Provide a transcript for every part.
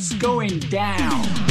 what's going down?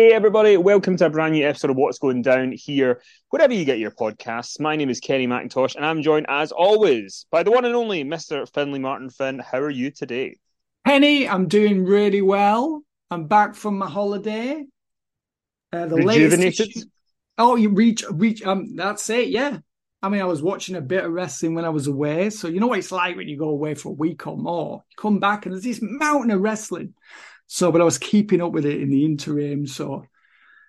Hey, everybody, welcome to a brand new episode of What's Going Down here, wherever you get your podcasts. My name is Kenny McIntosh, and I'm joined, as always, by the one and only Mr. Finley Martin Finn. How are you today? Kenny, I'm doing really well. I'm back from my holiday. Uh, the Rejuvenated? latest. Oh, you reach, reach. Um, that's it. Yeah. I mean, I was watching a bit of wrestling when I was away, so you know what it's like when you go away for a week or more. You come back and there's this mountain of wrestling. So, but I was keeping up with it in the interim. So,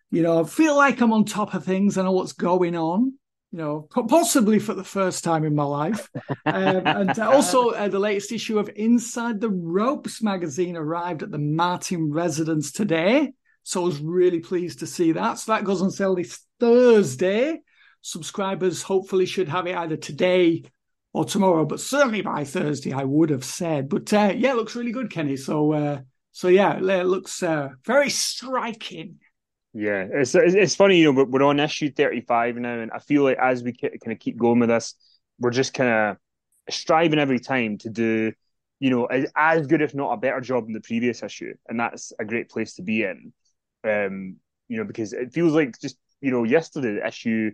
you know, I feel like I'm on top of things. I know what's going on. You know, possibly for the first time in my life. um, and also, uh, the latest issue of Inside the Ropes magazine arrived at the Martin residence today. So I was really pleased to see that. So that goes on sale this Thursday. Subscribers hopefully should have it either today or tomorrow, but certainly by Thursday, I would have said. But uh, yeah, it looks really good, Kenny. So uh, so yeah, it looks uh, very striking. Yeah, it's it's funny, you know, we're on issue 35 now, and I feel like as we kind of keep going with this, we're just kind of striving every time to do, you know, as, good, if not a better job than the previous issue, and that's a great place to be in. Um, you know, because it feels like just you know, yesterday issue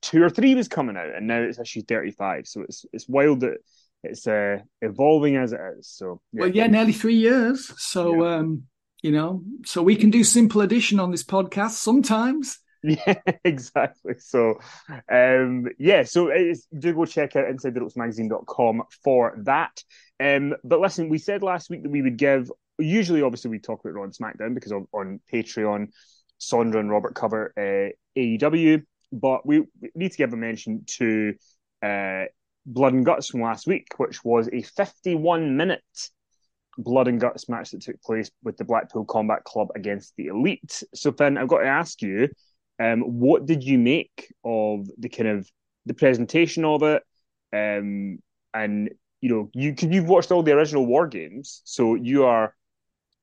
two or three was coming out, and now it's issue 35. So it's it's wild that it's uh, evolving as it is. So yeah. well, yeah, nearly three years. So yeah. um, you know, so we can do simple addition on this podcast sometimes. Yeah, exactly. So, um, yeah, so do go check out InsideTheRopesMagazine.com for that. Um, but listen, we said last week that we would give, usually, obviously, we talk about Raw and SmackDown because on, on Patreon, Sondra and Robert cover uh, AEW, but we, we, need to give a mention to uh, Blood and Guts from last week, which was a 51 minute Blood and Guts match that took place with the Blackpool Combat Club against the Elite. So, Finn, I've got to ask you, um, what did you make of the kind of the presentation of it? Um, and you know, you could you've watched all the original War Games, so you are,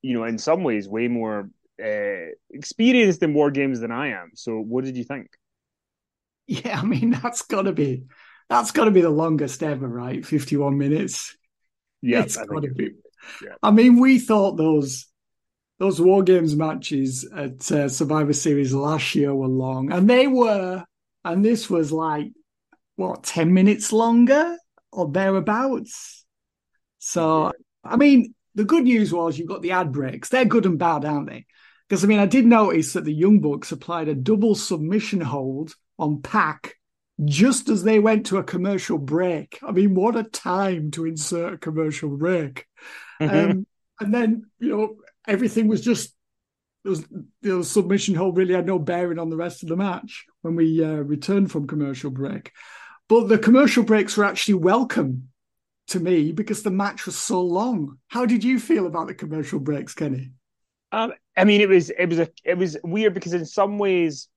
you know, in some ways, way more uh, experienced in War Games than I am. So, what did you think? Yeah, I mean, that's got to be that's got to be the longest ever, right? 51 minutes. Yeah, it's got to be. Yeah. I mean, we thought those those War Games matches at uh, Survivor Series last year were long, and they were. And this was like what 10 minutes longer or thereabouts. So, I mean, the good news was you've got the ad breaks. They're good and bad, aren't they? Because I mean, I did notice that the Young Bucks applied a double submission hold on Pac just as they went to a commercial break. I mean, what a time to insert a commercial break. Mm-hmm. Um, and then, you know, everything was just, there was, the submission hold really had no bearing on the rest of the match when we uh, returned from commercial break. But the commercial breaks were actually welcome to me because the match was so long. How did you feel about the commercial breaks, Kenny? Um, I mean, it was it was a it was weird because in some ways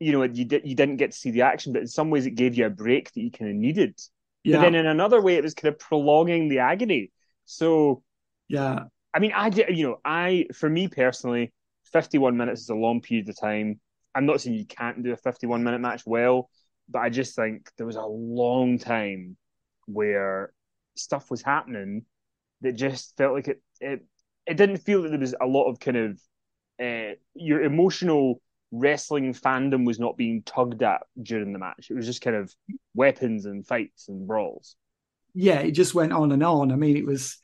you know you did you didn't get to see the action, but in some ways it gave you a break that you kind of needed. Yeah. But then in another way, it was kind of prolonging the agony. So yeah, I mean, I you know, I for me personally, fifty-one minutes is a long period of time. I'm not saying you can't do a fifty-one minute match well, but I just think there was a long time where stuff was happening that just felt like it it, it didn't feel that there was a lot of kind of uh, your emotional wrestling fandom was not being tugged at during the match. It was just kind of weapons and fights and brawls. Yeah, it just went on and on. I mean, it was,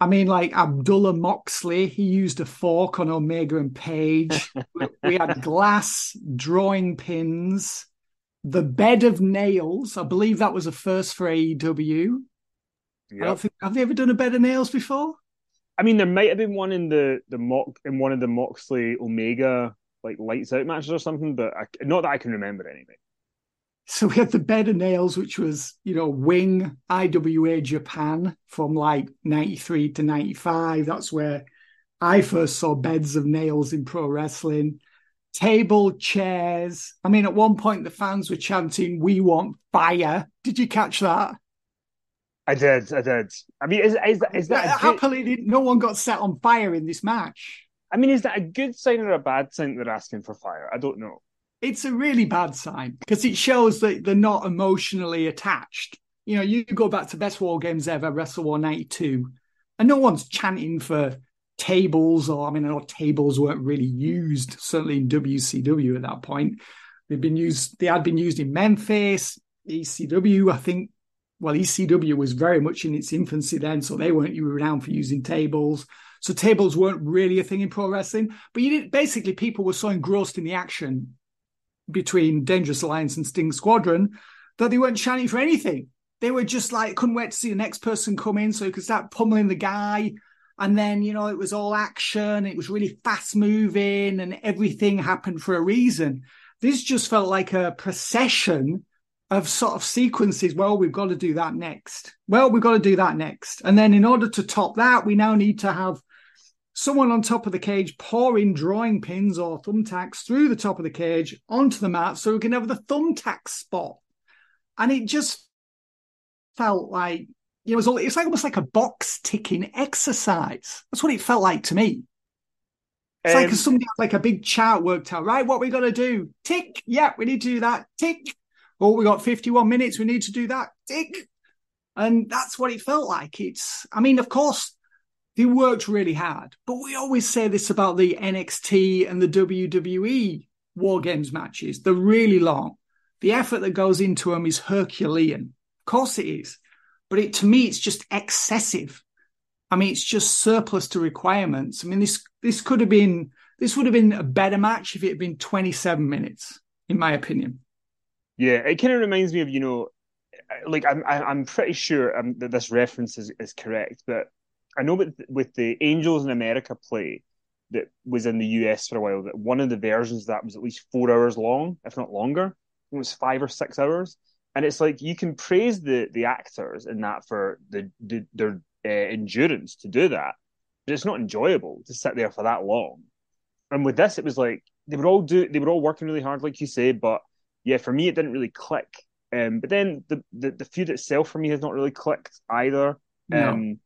I mean, like Abdullah Moxley, he used a fork on Omega and Page. we had glass drawing pins, the bed of nails. I believe that was a first for AEW. Yep. I don't think have they ever done a bed of nails before? I mean, there might have been one in the the mock in one of the Moxley Omega like lights out matches or something, but I, not that I can remember anyway. So we had the bed of nails, which was, you know, Wing IWA Japan from like 93 to 95. That's where I first saw beds of nails in pro wrestling. Table, chairs. I mean, at one point the fans were chanting, We want fire. Did you catch that? I did, I did. I mean, is, is, is that happily? No one got set on fire in this match. I mean, is that a good sign or a bad sign they're asking for fire? I don't know it's a really bad sign because it shows that they're not emotionally attached. You know, you go back to best war games ever, WrestleWar 92, and no one's chanting for tables or I mean, I know tables weren't really used, certainly in WCW at that point. They've been used, they had been used in Memphis, ECW, I think. Well, ECW was very much in its infancy then, so they weren't renowned for using tables. So tables weren't really a thing in pro wrestling, but you did basically people were so engrossed in the action between Dangerous Alliance and Sting Squadron that they weren't chanting for anything. They were just like, couldn't wait to see the next person come in so you could start pummeling the guy. And then, you know, it was all action. It was really fast moving and everything happened for a reason. This just felt like a procession of sort of sequences. Well, we've got to do that next. Well, we've got to do that next. And then in order to top that, we now need to have someone on top of the cage pouring drawing pins or thumbtacks through the top of the cage onto the mat so we can have the thumbtack spot. And it just felt like it was, all, it's like almost like a box ticking exercise. That's what it felt like to me. It's um, like somebody had like a big chart worked out, right? What we got to do? Tick. Yeah, we need to do that. Tick. Oh, we got 51 minutes. We need to do that. Tick. And that's what it felt like. It's, I mean, of course, they worked really hard. But we always say this about the NXT and the WWE War Games matches. They're really long. The effort that goes into them is Herculean. Of course it is. But it, to me, it's just excessive. I mean, it's just surplus to requirements. I mean, this this could have been this would have been a better match if it had been 27 minutes, in my opinion. Yeah, it kind of reminds me of you know, like I'm I'm pretty sure um, that this reference is, is correct, but I know with with the Angels in America play that was in the US for a while, that one of the versions of that was at least four hours long, if not longer. It was five or six hours, and it's like you can praise the the actors in that for the, the their uh, endurance to do that, but it's not enjoyable to sit there for that long. And with this, it was like they were all do they were all working really hard, like you say, but yeah, for me it didn't really click. Um, but then the, the the feud itself for me has not really clicked either. No. Um,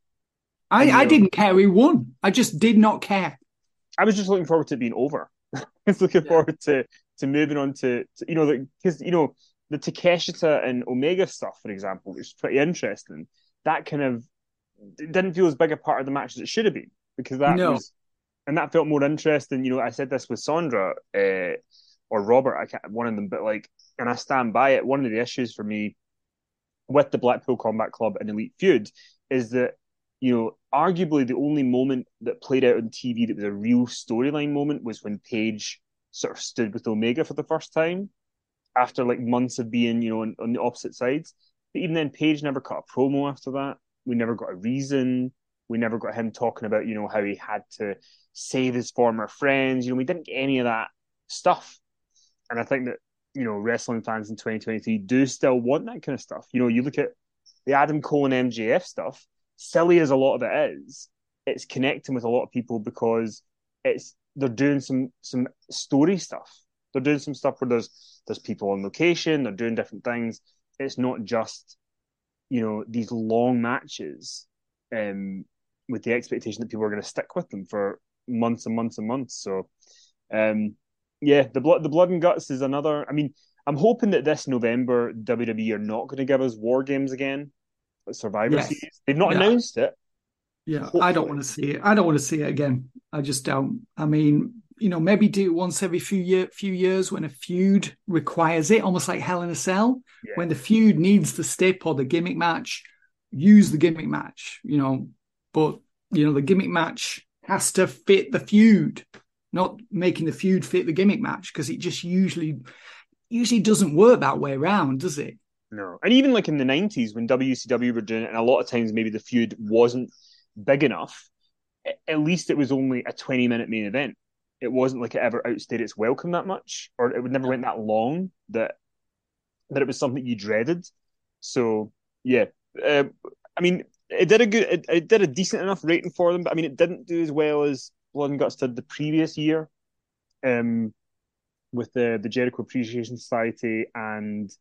I, I didn't care who won. I just did not care. I was just looking forward to it being over. I was looking yeah. forward to to moving on to, to you know because you know the Takeshita and Omega stuff, for example, which is pretty interesting. That kind of didn't feel as big a part of the match as it should have been because that no. was and that felt more interesting. You know, I said this with Sandra uh, or Robert, I can't one of them, but like, and I stand by it. One of the issues for me with the Blackpool Combat Club and Elite Feud is that you know, arguably the only moment that played out on TV that was a real storyline moment was when Page sort of stood with Omega for the first time after like months of being, you know, on, on the opposite sides. But even then, Page never cut a promo after that. We never got a reason. We never got him talking about, you know, how he had to save his former friends. You know, we didn't get any of that stuff. And I think that, you know, wrestling fans in 2023 do still want that kind of stuff. You know, you look at the Adam Cole and MJF stuff, silly as a lot of it is, it's connecting with a lot of people because it's they're doing some some story stuff. They're doing some stuff where there's there's people on location. They're doing different things. It's not just you know these long matches um, with the expectation that people are going to stick with them for months and months and months. So um, yeah, the blood the blood and guts is another. I mean, I'm hoping that this November WWE are not going to give us War Games again. Survivor yes. Series. They've not yeah. announced it. Yeah, Hopefully. I don't want to see it. I don't want to see it again. I just don't. I mean, you know, maybe do it once every few year, few years when a feud requires it, almost like Hell in a Cell. Yeah. When the feud needs the stip or the gimmick match, use the gimmick match. You know, but you know the gimmick match has to fit the feud, not making the feud fit the gimmick match because it just usually usually doesn't work that way around, does it? No. And even like in the 90s when WCW were doing it, and a lot of times maybe the feud wasn't big enough, at least it was only a 20 minute main event. It wasn't like it ever outstayed its welcome that much, or it would never went that long that that it was something you dreaded. So yeah, uh, I mean, it did a good, it, it, did a decent enough rating for them, but I mean, it didn't do as well as Blood and Guts did the previous year, um, with the the Jericho Appreciation Society and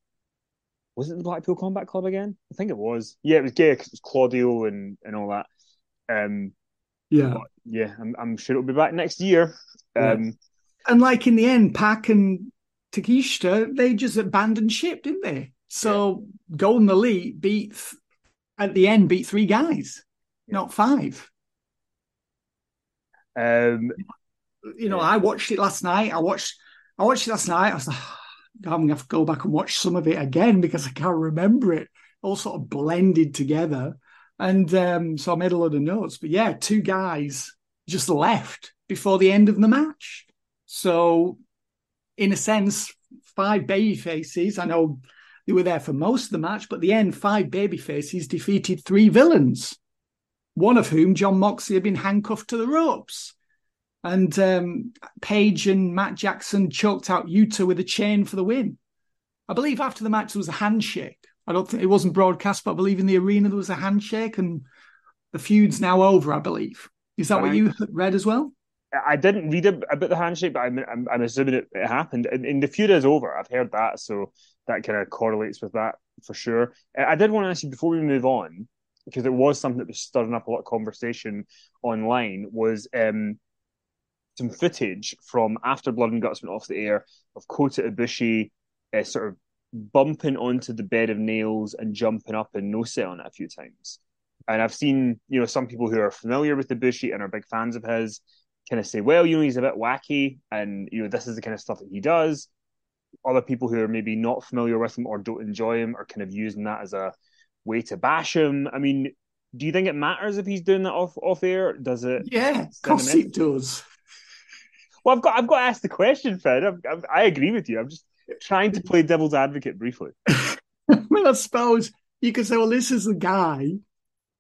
was it the Blackpool Combat Club again? I think it was. Yeah, it was gay because it was Claudio and and all that. Um, yeah, yeah, I'm I'm sure it'll be back next year. Um, yeah. and like in the end, Pac and Takeshita, they just abandoned ship, didn't they? So yeah. Golden Elite beat at the end beat three guys, yeah. not five. Um, you know, I watched it last night. I watched I watched it last night. I was like, Have to go back and watch some of it again because I can't remember it. All sort of blended together. And um, so I made a lot of notes. But yeah, two guys just left before the end of the match. So, in a sense, five baby faces. I know they were there for most of the match, but the end, five baby faces defeated three villains, one of whom, Jon Moxley, had been handcuffed to the ropes. And um, Page and Matt Jackson choked out Yuta with a chain for the win. I believe after the match there was a handshake. I don't think it wasn't broadcast, but I believe in the arena there was a handshake, and the feud's now over. I believe. Is that what you read as well? I didn't read about the handshake, but I'm, I'm, I'm assuming it, it happened. And, and, the feud is over. I've heard that, so that kind of correlates with that for sure. I did want to ask you before we move on, because it was something that was stirring up a lot of conversation online. Was um, some footage from after Blood and Guts went off the air of Kota Ibushi uh, sort of bumping onto the bed of nails and jumping up and no on it a few times. And I've seen, you know, some people who are familiar with Ibushi and are big fans of his kind of say, well, you know, he's a bit wacky and, you know, this is the kind of stuff that he does. Other people who are maybe not familiar with him or don't enjoy him are kind of using that as a way to bash him. I mean, do you think it matters if he's doing that off off air? Does it? Yeah, of course it does. Well, I've got I've got to ask the question, Fred. i i I agree with you. I'm just trying to play devil's advocate briefly. well, I suppose you could say, well, this is the guy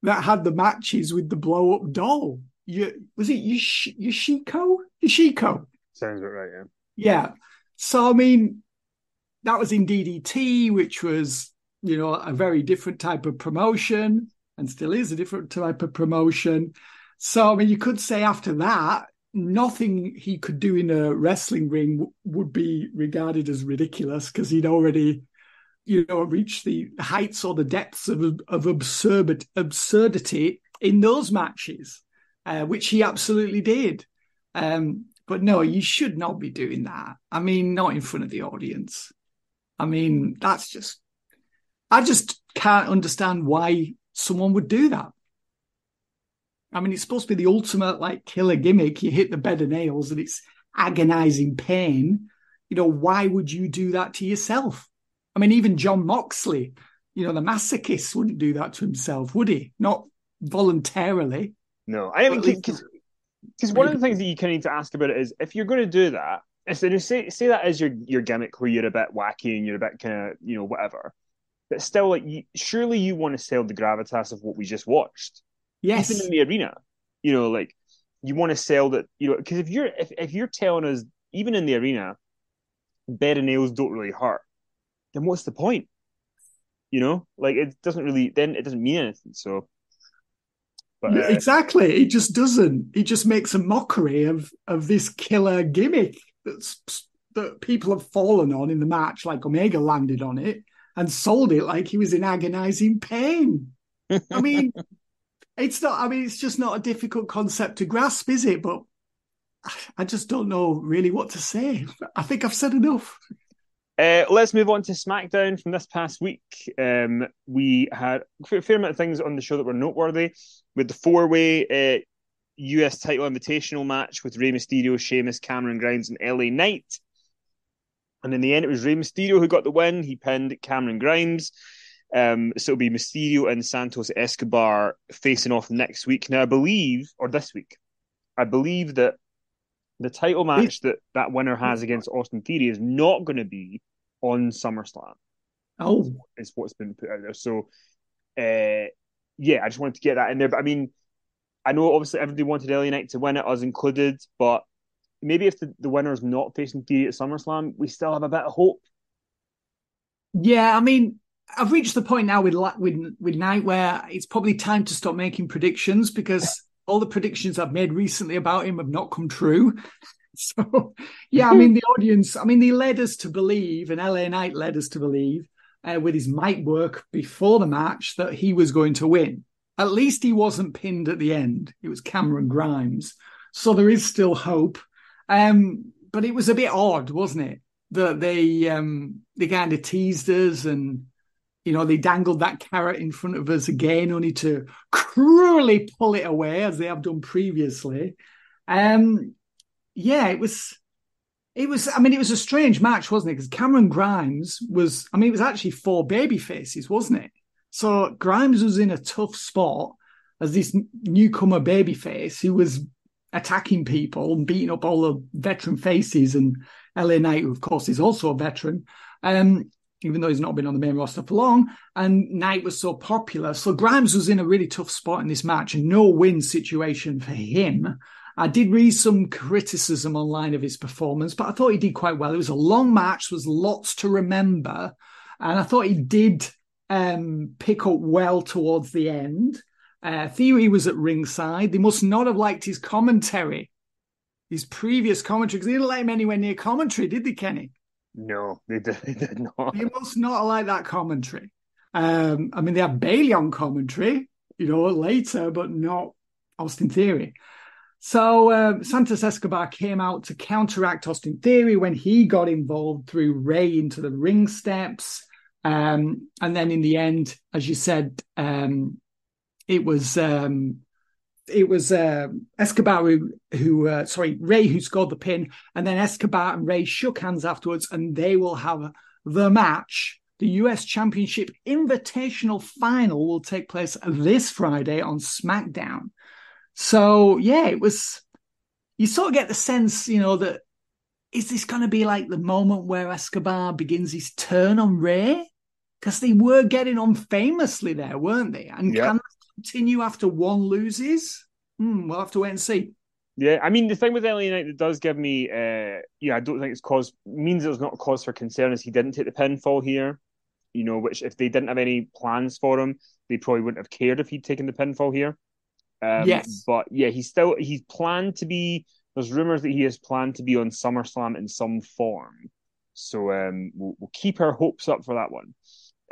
that had the matches with the blow up doll. You, was it Yosh- Yoshiko? Yoshiko. Sounds about right, yeah. Yeah. So, I mean, that was in DDT, which was, you know, a very different type of promotion and still is a different type of promotion. So, I mean, you could say after that, nothing he could do in a wrestling ring w- would be regarded as ridiculous because he'd already you know reached the heights or the depths of of absurd absurdity in those matches uh, which he absolutely did. Um, but no you should not be doing that. I mean not in front of the audience. I mean that's just i just can't understand why someone would do that I mean, it's supposed to be the ultimate like killer gimmick. You hit the bed of nails and it's agonizing pain. You know, why would you do that to yourself? I mean, even Jon Moxley, you know, the masochist wouldn't do that to himself, would he? Not voluntarily. No, I mean, because one of the things that you kind of need to ask about it is if you're going to do that, instead of say say that as your your gimmick where you're a bit wacky and you're a bit kind of you know whatever, but still, like, you, surely you want to sell the gravitas of what we just watched. Yes. Even in the arena, you know, like you want to sell that, you know, because if you're if, if you're telling us even in the arena, bed and nails don't really hurt, then what's the point? You know, like it doesn't really then it doesn't mean anything. So but, uh, exactly. It just doesn't. It just makes a mockery of of this killer gimmick that's that people have fallen on in the match, like Omega landed on it and sold it like he was in agonizing pain. I mean, it's not. I mean, it's just not a difficult concept to grasp, is it? But I just don't know really what to say. I think I've said enough. Uh, let's move on to SmackDown from this past week. Um, we had a fair amount of things on the show that were noteworthy. With the four-way uh, US title invitational match with Rey Mysterio, Sheamus, Cameron Grimes, and LA Knight. And in the end, it was Rey Mysterio who got the win. He pinned Cameron Grimes. Um, so it'll be Mysterio and Santos Escobar facing off next week. Now, I believe, or this week, I believe that the title match that that winner has against Austin Theory is not going to be on SummerSlam. Oh, is what's been put out there. So, uh, yeah, I just wanted to get that in there. But I mean, I know obviously everybody wanted LA Knight to win it, us included. But maybe if the, the winner is not facing Theory at SummerSlam, we still have a bit of hope Yeah, I mean, I've reached the point now with with with Knight where it's probably time to stop making predictions because all the predictions I've made recently about him have not come true. So, yeah, I mean, the audience, I mean, they led us to believe, and LA Knight led us to believe uh, with his mic work before the match that he was going to win. At least he wasn't pinned at the end. It was Cameron Grimes. So there is still hope. Um, but it was a bit odd, wasn't it? That they um, they kind of teased us and you know, they dangled that carrot in front of us again, only to cruelly pull it away as they have done previously. Um, yeah, it was, it was. I mean, it was a strange match, wasn't it? Because Cameron Grimes was. I mean, it was actually four baby faces, wasn't it? So Grimes was in a tough spot as this newcomer baby face who was attacking people and beating up all the veteran faces. And LA Knight, who of course is also a veteran, um, even though he's not been on the main roster for long. And Knight was so popular. So Grimes was in a really tough spot in this match and no win situation for him. I did read some criticism online of his performance, but I thought he did quite well. It was a long match, was lots to remember. And I thought he did um, pick up well towards the end. Uh, Theory was at ringside. They must not have liked his commentary, his previous commentary, because they didn't let him anywhere near commentary, did they, Kenny? No, they did, they did not. You must not like that commentary. Um, I mean, they have Bayley on commentary, you know, later, but not Austin Theory. So uh, Santos Escobar came out to counteract Austin Theory when he got involved through Rey into the ring steps. Um, and then in the end, as you said, um, it was um, it was uh, Escobar who, who uh, sorry, Rey who scored the pin, and then Escobar and Rey shook hands afterwards, and they will have the match. The US Championship Invitational Final will take place this Friday on SmackDown. So yeah, it was. You sort of get the sense, you know, that is this going to be like the moment where Escobar begins his turn on Rey? Because they were getting on famously there, weren't they? And yep. can continue after one loses? Hmm, we'll have to wait and see. Yeah, I mean the thing with LA Knight that does give me, uh, yeah, I don't think it's cause means it's not a cause for concern is he didn't take the pinfall here. You know, which if they didn't have any plans for him, they probably wouldn't have cared if he'd taken the pinfall here. Um, yes, but yeah, he's still he's planned to be. There's rumors that he has planned to be on SummerSlam in some form. So um, we'll, we'll keep our hopes up for that one.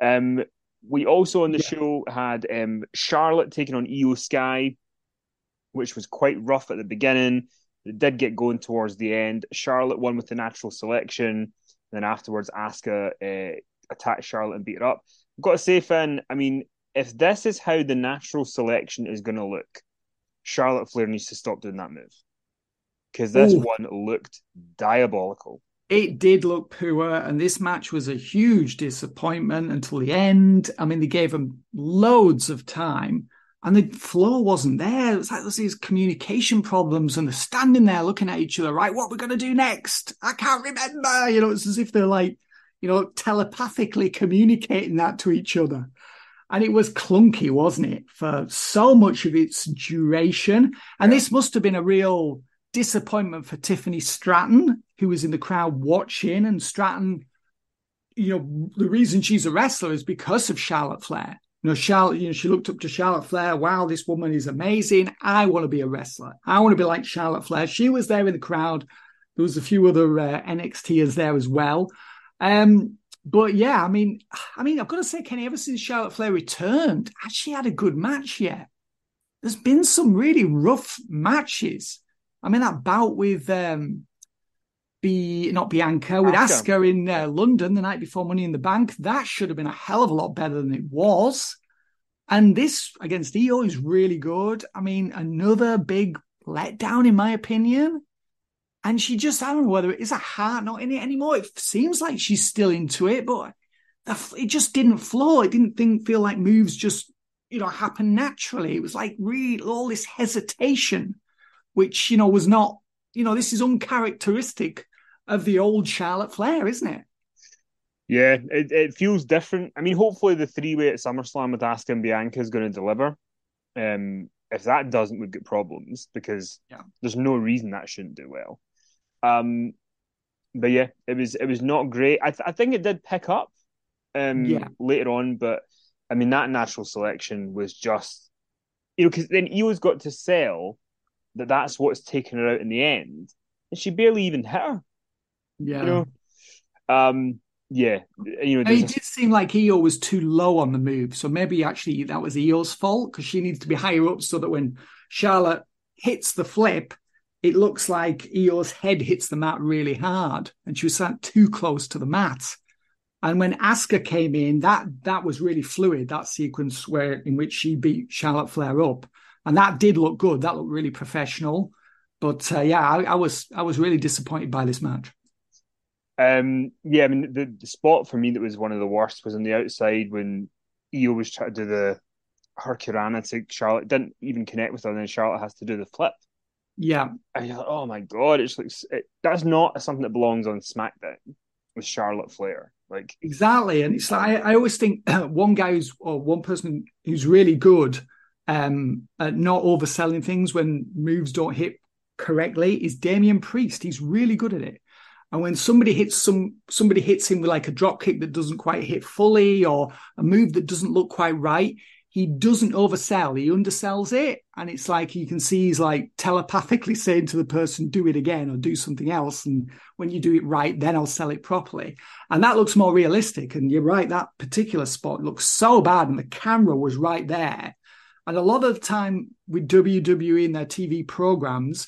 Um, we also on the yeah. show had um, Charlotte taking on Iyo Sky, which was quite rough at the beginning. It did get going towards the end. Charlotte won with the natural selection. Then afterwards, Asuka uh, attacked Charlotte and beat her up. I've got to say, Finn, I mean, if this is how the natural selection is going to look, Charlotte Flair needs to stop doing that move because this Ooh. one looked diabolical it did look poor, and this match was a huge disappointment until the end. I mean, they gave them loads of time, and the flow wasn't there. It was like there's these communication problems, and they're standing there looking at each other, right? What we're going to do next? I can't remember. You know, it's as if they're like, you know, telepathically communicating that to each other. And it was clunky, wasn't it, for so much of its duration? And this must have been a real disappointment for Tiffany Stratton, who was in the crowd watching. And Stratton, you know, the reason she's a wrestler is because of Charlotte Flair. You know, Charlotte, you know, she looked up to Charlotte Flair. Wow, this woman is amazing. I want to be a wrestler. I want to be like Charlotte Flair. She was there in the crowd. There was a few other uh, NXTers there as well. Um, but yeah, I mean, I mean, I've got to say, Kenny, ever since Charlotte Flair returned, actually had a good match yet. There's been some really rough matches. I mean, that bout with um, be not Bianca with Asuka in uh, London the night before Money in the Bank. That should have been a hell of a lot better than it was. And this against Iyo is really good. I mean, another big letdown in my opinion. And she just, I don't know whether it is a heart not in it anymore. It seems like she's still into it, but it just didn't flow. It didn't think, feel like moves just, you know, happen naturally. It was like really all this hesitation which, you know, was not, you know, this is uncharacteristic of the old Charlotte Flair, isn't it? Yeah, it, it feels different. I mean, hopefully the three way at SummerSlam with Asuka and Bianca is going to deliver. Um, if that doesn't, we've got problems because yeah. there's no reason that shouldn't do well. Um, but yeah, it was it was not great. I th- I think it did pick up um, yeah. later on, but I mean that natural selection was just you know because then Iyo's got to sell that that's what's taken her out in the end, and she barely even hit her. Yeah. You know? Um. Yeah. You know. it did seem like Iyo was too low on the move, so maybe actually that was Iyo's fault because she needs to be higher up so that when Charlotte hits the flip, it looks like Iyo's head hits the mat really hard, and she was sat too close to the mat. And when Asuka came in, that that was really fluid. That sequence where in which she beat Charlotte Flair up, and that did look good. That looked really professional. But uh, yeah, I, I, was I was really disappointed by this match. Um, yeah, I mean the, the spot for me that was one of the worst was on the outside when Iyo was trying to do the Hurricanrana to Charlotte, didn't even connect with her, and then Charlotte has to do the flip. Yeah, and you're like, oh my god, it's like it, that's not something that belongs on SmackDown with Charlotte Flair. Like exactly, and it's like I, I always think one guy who's or one person who's really good um, at not overselling things when moves don't hit correctly is Damian Priest. He's really good at it. And when somebody hits some somebody hits him with like a drop kick that doesn't quite hit fully or a move that doesn't look quite right, he doesn't oversell, he undersells it. And it's like you can see he's like telepathically saying to the person, do it again or do something else. And when you do it right, then I'll sell it properly. And that looks more realistic. And you're right, that particular spot looks so bad. And the camera was right there. And a lot of the time with WWE in their TV programs,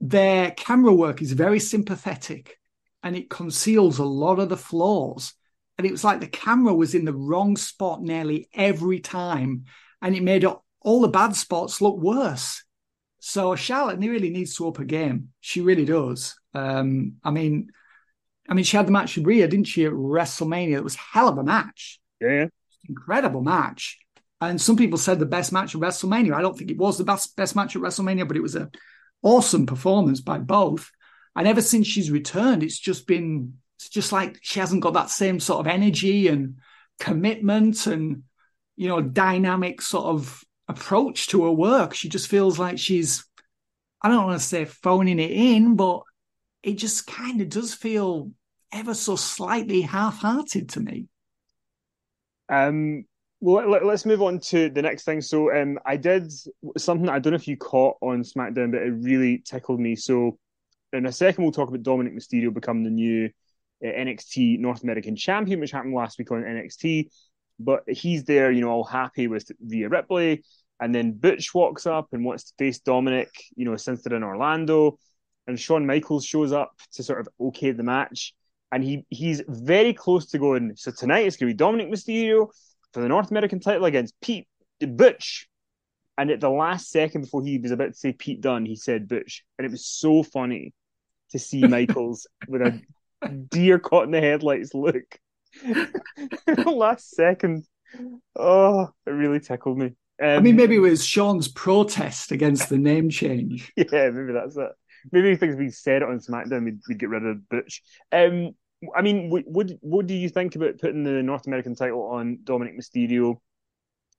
their camera work is very sympathetic and it conceals a lot of the flaws and it was like the camera was in the wrong spot nearly every time, and it made all the bad spots look worse. So Charlotte really needs to up her game. She really does. Um, I mean, I mean, she had the match with Rhea, didn't she, at WrestleMania? It was hell of a match. Yeah. Incredible match. And some people said the best match at WrestleMania. I don't think it was the best best match at WrestleMania, but it was an awesome performance by both. And ever since she's returned, it's just been it's just like she hasn't got that same sort of energy and commitment and you know dynamic sort of approach to her work. She just feels like she's I don't want to say phoning it in, but it just kind of does feel ever so slightly half-hearted to me. Um well, let, us move on to the next thing. So, um, I did something I don't know if you caught on SmackDown, but it really tickled me. So, in a second, we'll talk about Dominic Mysterio becoming the new uh, NXT North American Champion, which happened last week on NXT. But he's there, you know, all happy with Rhea Ripley. And then Butch walks up and wants to face Dominic, you know, since they're in Orlando. And Shawn Michaels shows up to sort of okay the match. And he he's very close to going, so tonight it's going to be Dominic Mysterio for the North American title against Pete Butch. And at the last second before he was about to say Pete Dunne, he said Butch. And it was so funny to see Michaels with a deer caught in the headlights look. Last second. Oh, it really tickled me. Um, I mean, maybe it was Shawn's protest against the name change. Yeah, maybe that's it. Maybe things we said it on SmackDown, we'd, we'd get rid of Butch. Um, I mean, what what do you think about putting the North American title on Dominic Mysterio?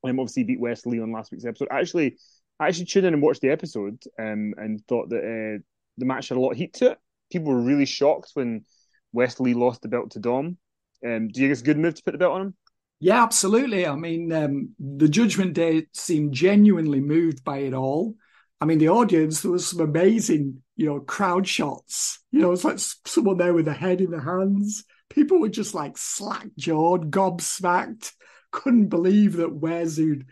Um, obviously beat Wes Lee on last week's episode. Actually, I actually tuned in and watched the episode, um, and thought that uh, the match had a lot of heat to it. People were really shocked when Wes Lee lost the belt to Dom. Um, do you think it's a good move to put the belt on him? Yeah, absolutely. I mean, um, the Judgment Day seemed genuinely moved by it all. I mean, the audience, there was some amazing, you know, crowd shots. You know, it's like someone there with a head in the hands. People were just like slack jawed, gobsmacked, couldn't believe that Wes, you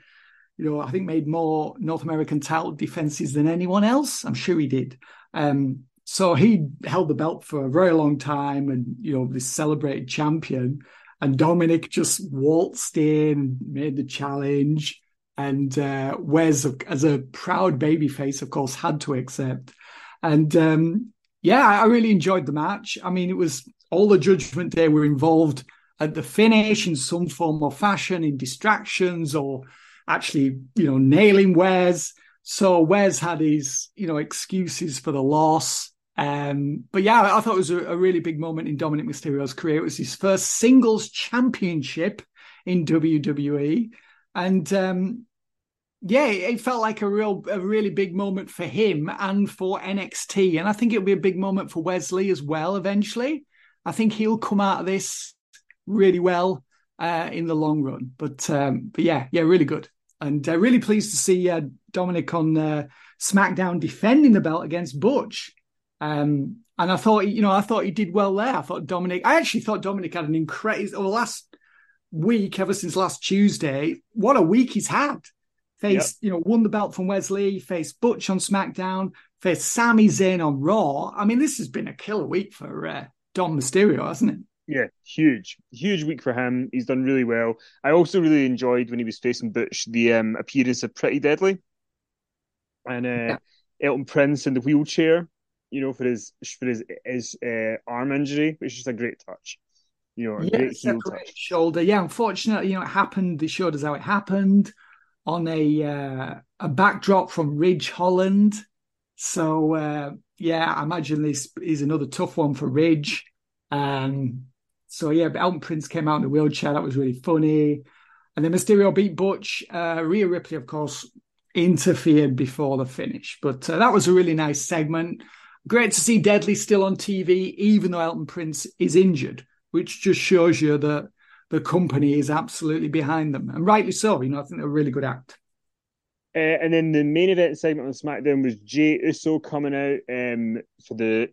know, I think made more North American title defenses than anyone else. I'm sure he did. Um, so he held the belt for a very long time and, you know, this celebrated champion. And Dominic just waltzed in, made the challenge. And uh, Wes, as a proud babyface, of course, had to accept. And um, yeah, I really enjoyed the match. I mean, it was all the Judgment Day were involved at the finish in some form or fashion, in distractions or actually, you know, nailing Wes. So Wes had his, you know, excuses for the loss. Um, but yeah, I thought it was a, a, really big moment in Dominic Mysterio's career. It was his first singles championship in WWE, and um, yeah, it felt like a real, a really big moment for him and for NXT. And I think it'll be a big moment for Wes Lee as well. Eventually, I think he'll come out of this really well. uh, in the long run. But um, but yeah, yeah, really good, and uh, really pleased to see uh, Dominic on uh, SmackDown defending the belt against Butch. Um, and I thought, you know, I thought he did well there. I thought Dominic, I actually thought Dominic had an incredible, last week, ever since last Tuesday, what a week he's had. Faced, yep. you know, won the belt from Wes Lee, faced Butch on SmackDown, faced Sami Zayn on Raw. I mean, this has been a killer week for uh, Dom Mysterio, hasn't it? Yeah, huge, huge week for him. He's done really well. I also really enjoyed when he was facing Butch the um, appearance of Pretty Deadly and uh, yeah. Elton Prince in the wheelchair you know, for his for his his uh, arm injury, which is a great touch. You know, yeah, great heel touch. shoulder. Yeah, unfortunately, you know, it happened. They showed us how it happened on a uh, a backdrop from Ridge Holland. So uh, yeah, I imagine this is another tough one for Ridge. Um, so yeah, but Elton Prince came out in the wheelchair. That was really funny. And then Mysterio beat Butch. Uh, Rhea Ripley, of course, interfered before the finish. But uh, that was a really nice segment. Great to see Deadly still on TV, even though Elton Prince is injured, which just shows you that the company is absolutely behind them, and rightly so. You know, I think they're a really good act. Uh, and then the main event segment on SmackDown was Jay Uso coming out um, for the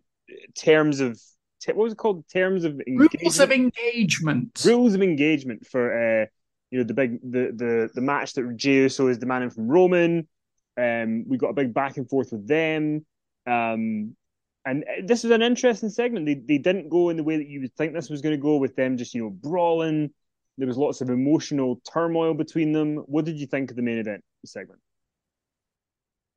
terms of what was it called? Terms of engagement? rules of engagement. Rules of engagement for uh, you know the big the the the match that Uso is demanding from Roman. Um, we got a big back and forth with them. Um, and this was an interesting segment. They they didn't go in the way that you would think this was going to go with them just you know brawling. There was lots of emotional turmoil between them. What did you think of the main event segment?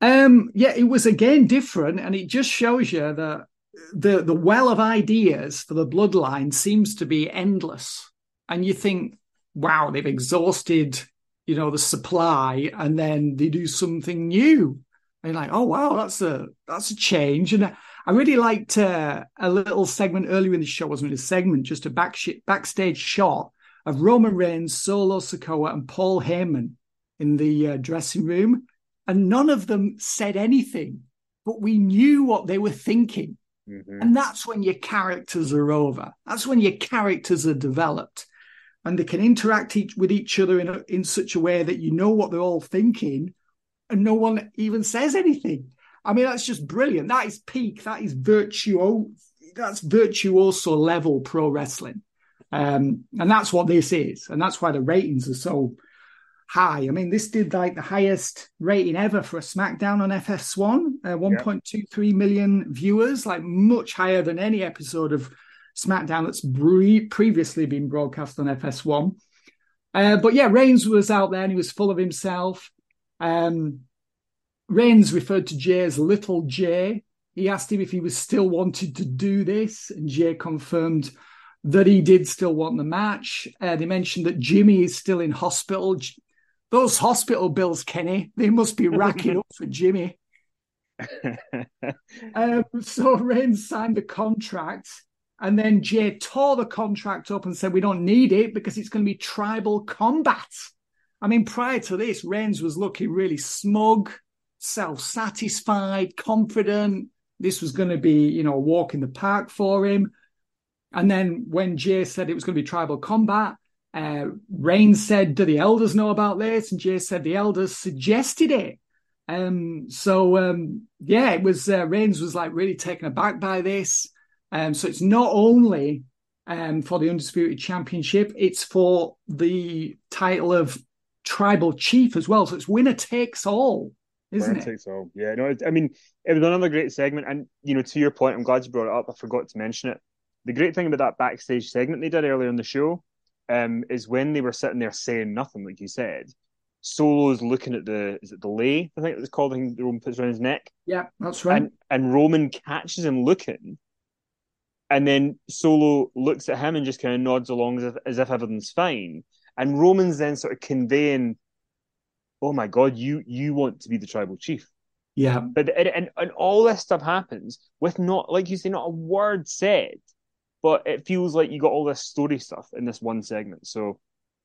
Um, yeah, it was again different, and it just shows you that the the well of ideas for the bloodline seems to be endless. And you think, wow, they've exhausted, you know, the supply, and then they do something new. And you're like, oh wow, that's a that's a change. And I really liked uh, a little segment earlier in the show, wasn't it? A segment, just a back sh- backstage shot of Roman Reigns, Solo Sikoa, and Paul Heyman in the uh, dressing room, and none of them said anything, but we knew what they were thinking. Mm-hmm. And that's when your characters are over. That's when your characters are developed and they can interact each, with each other in, a, in such a way that you know what they're all thinking and no one even says anything. I mean, that's just brilliant. That is peak. That is virtuo. That's virtuoso level pro wrestling, um, and that's what this is, and that's why the ratings are so high. I mean, this did like the highest rating ever for a SmackDown on FS1, uh, 1.23 million viewers, like much higher than any episode of SmackDown that's previously been broadcast on FS1. Uh, but yeah, Reigns was out there and he was full of himself. Um, Reigns referred to Jay as Little Jay. He asked him if he was still wanted to do this, and Jay confirmed that he did still want the match. Uh, they mentioned that Jimmy is still in hospital. Those hospital bills, Kenny, they must be racking up for Jimmy. um, so Reigns signed the contract, and then Jay tore the contract up and said, "We don't need it because it's going to be tribal combat." I mean, prior to this, Reigns was looking really smug, self satisfied, confident. This was going to be, you know, a walk in the park for him. And then when Jay said it was going to be tribal combat, uh, Reigns said, Do the elders know about this? And Jay said, The elders suggested it. Um, so, um, yeah, it was, uh, Reigns was like really taken aback by this. Um, so it's not only um, for the Undisputed Championship, it's for the title of tribal chief as well. So it's winner takes all, isn't winner it? Takes all. Yeah, no, I mean, it was another great segment. And, you know, to your point, I'm glad you brought it up. I forgot to mention it. The great thing about that backstage segment they did earlier in the show um, is when they were sitting there saying nothing, like you said. Solo's looking at the is it the lei? I think it's called. I think Roman puts around his neck. Yeah, that's right. And, and Roman catches him looking, and then Solo looks at him and just kind of nods along as if, as if everything's fine. And Roman's then sort of conveying, "Oh my God, you you want to be the tribal chief." Yeah, but and, and, and all this stuff happens with not like you say, not a word said, but it feels like you got all this story stuff in this one segment. So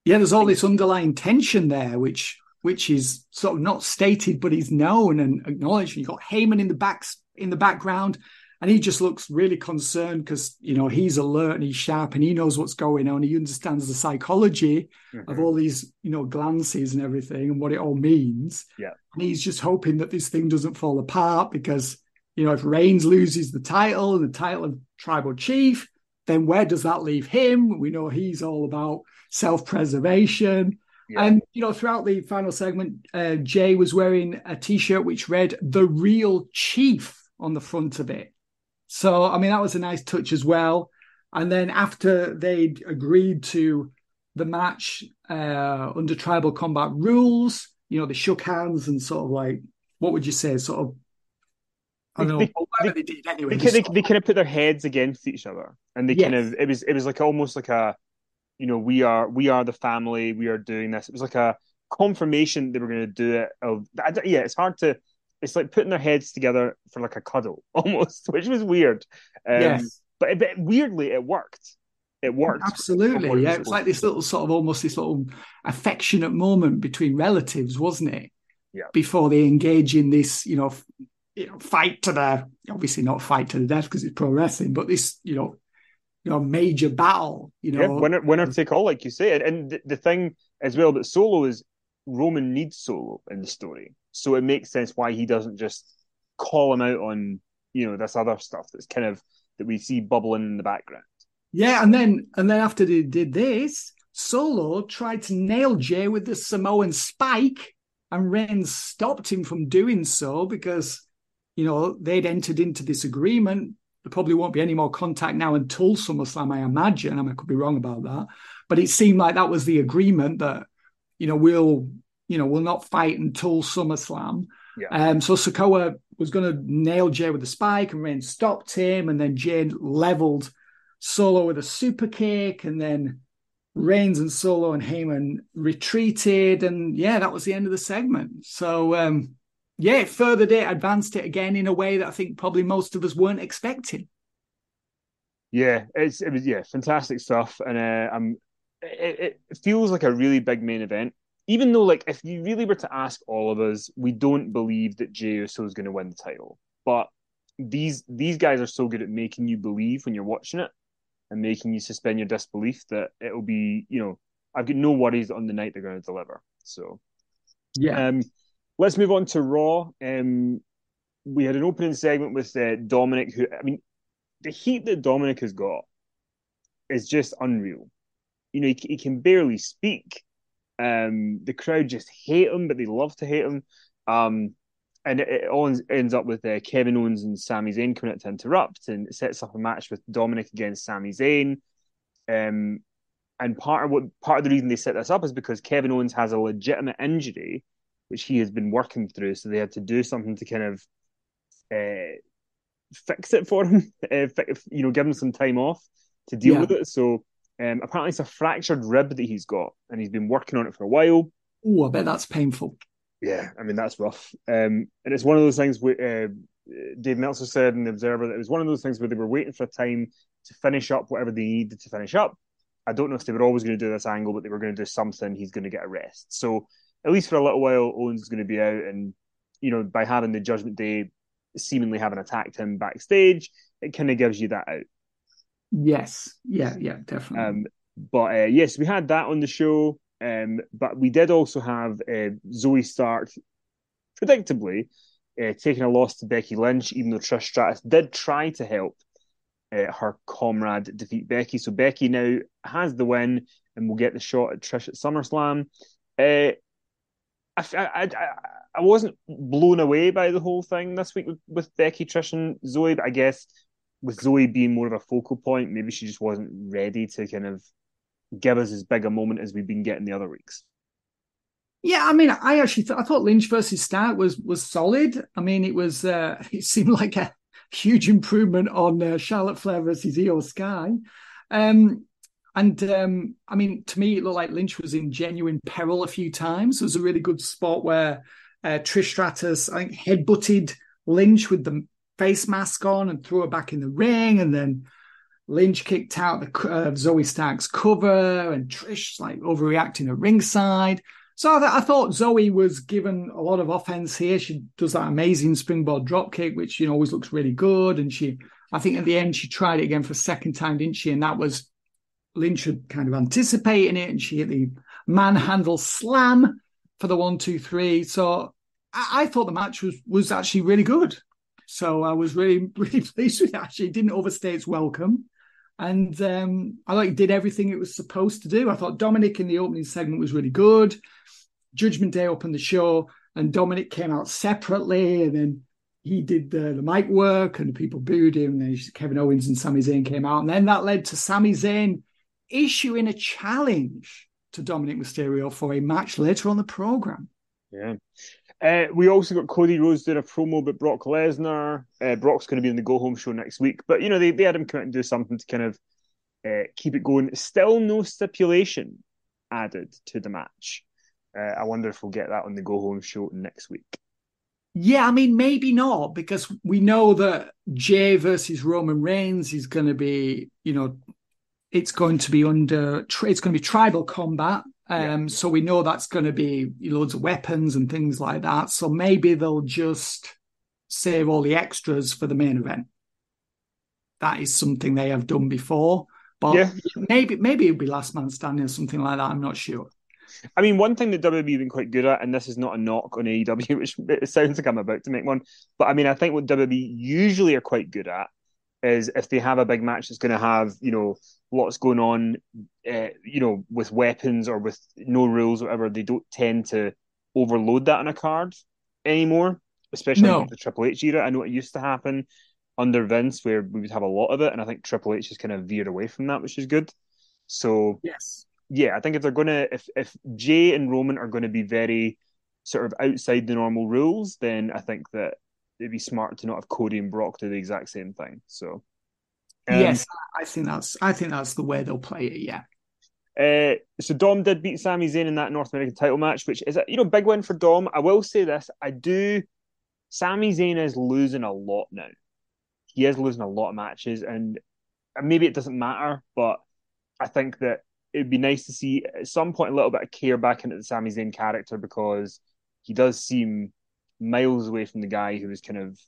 yeah, there's all this underlying tension there, which which is sort of not stated, but is known and acknowledged. You got Heyman in the back in the background, and he just looks really concerned because you know he's alert and he's sharp and he knows what's going on. He understands the psychology mm-hmm. of all these you know glances and everything and what it all means. Yeah, and he's just hoping that this thing doesn't fall apart because you know if Reigns loses the title and the title of tribal chief, then where does that leave him? We know he's all about self preservation. Yeah. And you know, throughout the final segment, uh, Jay was wearing a T-shirt which read "The Real Chief" on the front of it. So, I mean, that was a nice touch as well. And then after they'd agreed to the match uh, under tribal combat rules, you know, they shook hands and sort of like, what would you say, sort of I don't know. They, they, did anyway. They, they, they, kind of put their heads against each other, and they yes. kind of it was it was like almost like a you know, we are we are the family. We are doing this. It was like a confirmation they were going to do it. Of yeah, it's hard to. It's like putting their heads together for like a cuddle almost, which was weird. Um, yes, but, but weirdly it worked. It worked absolutely. Yeah, it was like this little sort of almost this little affectionate moment between relatives, wasn't it? Yeah. Before they engage in this, you know, you know, fight to the obviously not fight to the death because it's pro wrestling, but this, you know, you know major battle. You know, yeah, winner winner take all, like you say. And the, the thing as well that Solo is Roman needs Solo in the story, so it makes sense why he doesn't just call him out on you know this other stuff that's kind of that we see bubbling in the background. Yeah, and then and then after they did this, Solo tried to nail Jey with the Samoan spike, and Reigns stopped him from doing so because you know they'd entered into this agreement there probably won't be any more contact now until SummerSlam, I imagine. I, mean, I could be wrong about that. But it seemed like that was the agreement that, you know, we'll, you know, we'll not fight until SummerSlam. Yeah. Um, so Sikoa was going to nail Jey with a spike and Reigns stopped him. And then Jey leveled Solo with a super kick. And then Reigns and Solo and Heyman retreated. And yeah, that was the end of the segment. So, um, yeah, it furthered it, advanced it again in a way that I think probably most of us weren't expecting. Yeah, it's it was yeah, fantastic stuff, and uh, um, it, it feels like a really big main event. Even though, like, if you really were to ask all of us, we don't believe that Jey Uso is going to win the title. But these these guys are so good at making you believe when you're watching it, and making you suspend your disbelief that it'll be, you know, I've got no worries on the night they're going to deliver. So, yeah. Um, Let's move on to Raw. Um, we had an opening segment with uh, Dominic, who, I mean, the heat that Dominic has got is just unreal. You know, he, he can barely speak. Um, the crowd just hate him, but they love to hate him. Um, and it, it all ends up with uh, Kevin Owens and Sami Zayn coming out to interrupt, and it sets up a match with Dominic against Sami Zayn. Um, and part of what part of the reason they set this up is because Kevin Owens has a legitimate injury which he has been working through. So they had to do something to kind of uh, fix it for him, uh, you know, give him some time off to deal yeah. with it. So um, apparently it's a fractured rib that he's got, and he's been working on it for a while. Oh, I bet that's painful. Yeah, I mean that's rough. Um, and it's one of those things where uh, Dave Meltzer said in the Observer that it was one of those things where they were waiting for a time to finish up whatever they needed to finish up. I don't know if they were always going to do this angle, but they were going to do something. He's going to get a rest. So at least for a little while, Owens is going to be out, and you know, by having the Judgment Day seemingly having attacked him backstage, it kind of gives you that out. Yes, yeah, yeah, definitely. Um, but uh, yes, we had that on the show, um, but we did also have uh, Zoey Stark, predictably, uh, taking a loss to Becky Lynch, even though Trish Stratus did try to help uh, her comrade defeat Becky. So Becky now has the win and will get the shot at Trish at SummerSlam. Uh, I, I, I, wasn't blown away by the whole thing this week with, with Becky, Trish, and Zoey, but I guess with Zoey being more of a focal point, maybe she just wasn't ready to kind of give us as big a moment as we've been getting the other weeks. Yeah, I mean, I actually I thought Lynch versus Stark was was solid. I mean, it was uh, it seemed like a huge improvement on uh, Charlotte Flair versus Iyo Sky. Um, and um, I mean, to me, it looked like Lynch was in genuine peril a few times. It was a really good spot where uh, Trish Stratus, I think, headbutted Lynch with the face mask on and threw her back in the ring. And then Lynch kicked out the uh, Zoey Stark's cover, and Trish like overreacting at ringside. So I, I, thought Zoey was given a lot of offense here. She does that amazing springboard dropkick, which you know always looks really good. And she, I think at the end she tried it again for a second time, didn't she? And that was Lynch had kind of anticipating it, and she hit the manhandle slam for the one, two, three. So I, I thought the match was was actually really good. So I was really really pleased with it. Actually, it didn't overstay its welcome. And um, I like did everything it was supposed to do. I thought Dominic in the opening segment was really good. Judgment Day opened the show, and Dominic came out separately, and then he did the, the mic work, and the people booed him. And then Kevin Owens and Sami Zayn came out, and then that led to Sami Zayn issuing a challenge to Dominic Mysterio for a match later on the program. Yeah. Uh, we also got Cody Rhodes doing a promo about Brock Lesnar. Uh, Brock's going to be in the Go Home show next week, but you know they, they had him come out and do something to kind of uh, keep it going. Still no stipulation added to the match. Uh, I wonder if we'll get that on the Go Home show next week. Yeah, I mean maybe not because we know that Jey versus Roman Reigns is going to be, you know, it's going to be under it's going to be tribal combat um, yeah. so we know that's going to be loads of weapons and things like that so maybe they'll just save all the extras for the main event that is something they have done before but yeah. maybe maybe it'll be last man standing or something like that i'm not sure I mean, one thing that WWE have been quite good at, and this is not a knock on AEW, which it sounds like I'm about to make one, but I mean, I think what WWE usually are quite good at is if they have a big match that's going to have you know lots going on, uh, you know, with weapons or with no rules, or whatever, they don't tend to overload that on a card anymore. Especially no. the Triple H era. I know it used to happen under Vince where we would have a lot of it, and I think Triple H has kind of veered away from that, which is good. So yes, yeah, I think if they're gonna if if Jey and Roman are going to be very sort of outside the normal rules, then I think that it'd be smart to not have Cody and Brock do the exact same thing. So um, yes, I think that's I think that's the way they'll play it. Yeah. Uh, so Dom did beat Sami Zayn in that North American title match, which is a you know big win for Dom. I will say this: I do. Sami Zayn is losing a lot now. He is losing a lot of matches, and maybe it doesn't matter, but I think that it'd be nice to see at some point a little bit of care back into the Sami Zayn character because he does seem miles away from the guy who was kind of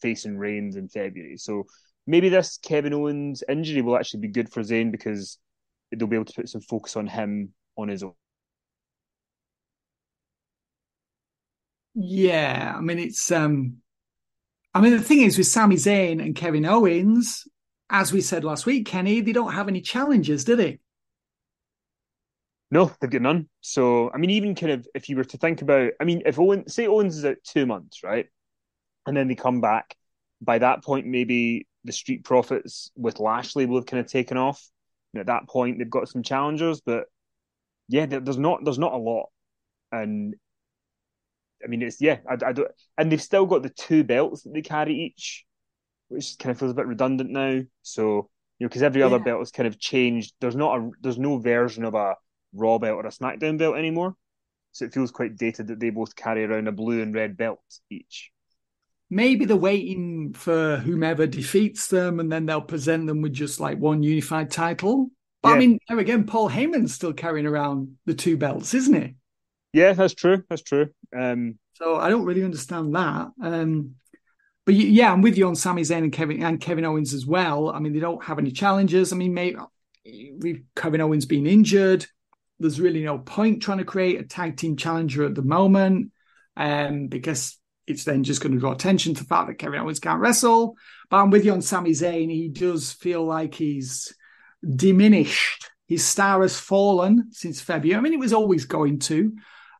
facing Reigns in February. So maybe this Kevin Owens injury will actually be good for Zayn because they'll be able to put some focus on him on his own. Yeah, I mean it's um I mean the thing is with Sami Zayn and Kevin Owens, as we said last week, Kenny, they don't have any challenges, do they? No, they've got none. So I mean, even kind of if you were to think about, I mean, if Owens say Owens is out two months, right, and then they come back, by that point maybe the Street Profits with Lashley will have kind of taken off. And at that point, they've got some challengers, but yeah, there's not there's not a lot, and I mean it's yeah, I, I don't, and they've still got the two belts that they carry each, which kind of feels a bit redundant now. So you know, because every other yeah. belt has kind of changed. There's not a there's no version of a Raw belt or a SmackDown belt anymore, so it feels quite dated that they both carry around a blue and red belt each maybe they're waiting for whomever defeats them and then they'll present them with just like one unified title. But yeah. I mean, there again, Paul Heyman's still carrying around the two belts, isn't he? Yeah, that's true. That's true. Um, so I don't really understand that. Um, but yeah, I'm with you on Sami Zayn and Kevin and Kevin Owens as well. I mean, they don't have any challenges. I mean, maybe with Kevin Owens being injured, there's really no point trying to create a tag team challenger at the moment, um, because it's then just going to draw attention to the fact that Kevin Owens can't wrestle. But I'm with you on Sami Zayn. He does feel like he's diminished. His star has fallen since February. I mean, it was always going to.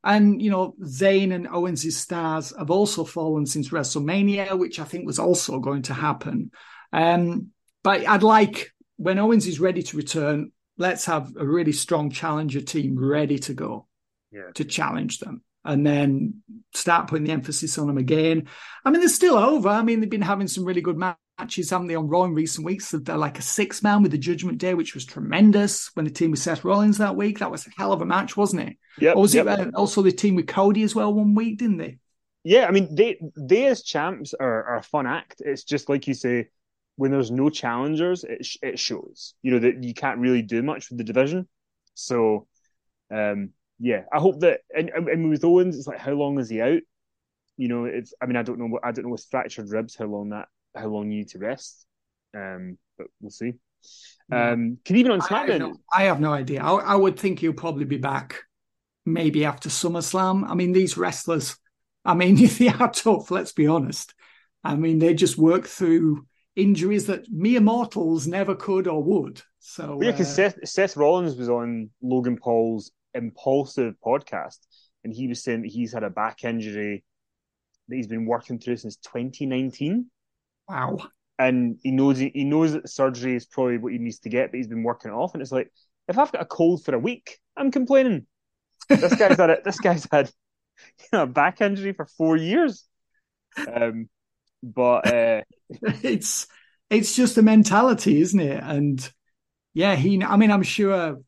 And, you know, Zayn and Owens' stars have also fallen since WrestleMania, which I think was also going to happen. Um, but I'd like, when Owens is ready to return, let's have a really strong challenger team ready to go yeah. to challenge them and then start putting the emphasis on them again. I mean, they're still over. I mean, they've been having some really good matches, haven't they, on Raw in recent weeks? They're like a six man with the Judgment Day, which was tremendous when the team with Seth Rollins that week. That was a hell of a match, wasn't it? Yeah. was yep. it uh, also the team with Cody as well one week, didn't they? Yeah, I mean, they they as champs are, are a fun act. It's just like you say, when there's no challengers, it it shows. You know that you can't really do much with the division. So, um, yeah, I hope that and, and with Owens, it's like how long is he out? You know, it's I mean I don't know I don't know with fractured ribs how long that how long you need to rest. Um, but we'll see. Um, can even on SmackDown, I have no, I have no idea. I, I, would think he'll probably be back maybe after SummerSlam. I mean, these wrestlers, I mean, they are tough. Let's be honest. I mean, they just work through injuries that mere mortals never could or would. So yeah, because uh, Seth, Seth Rollins was on Logan Paul's Impulsive podcast, and he was saying that he's had a back injury that he's been working through since 2019. Wow and he knows he, knows that surgery is probably what he needs to get, but he's been working it off. And it's like, if I've got a cold for a week, I'm complaining. this guy's had it. This guy's had you know a back injury for four years. Um, but uh... it's it's just a mentality, isn't it? And yeah, he. I mean, I'm sure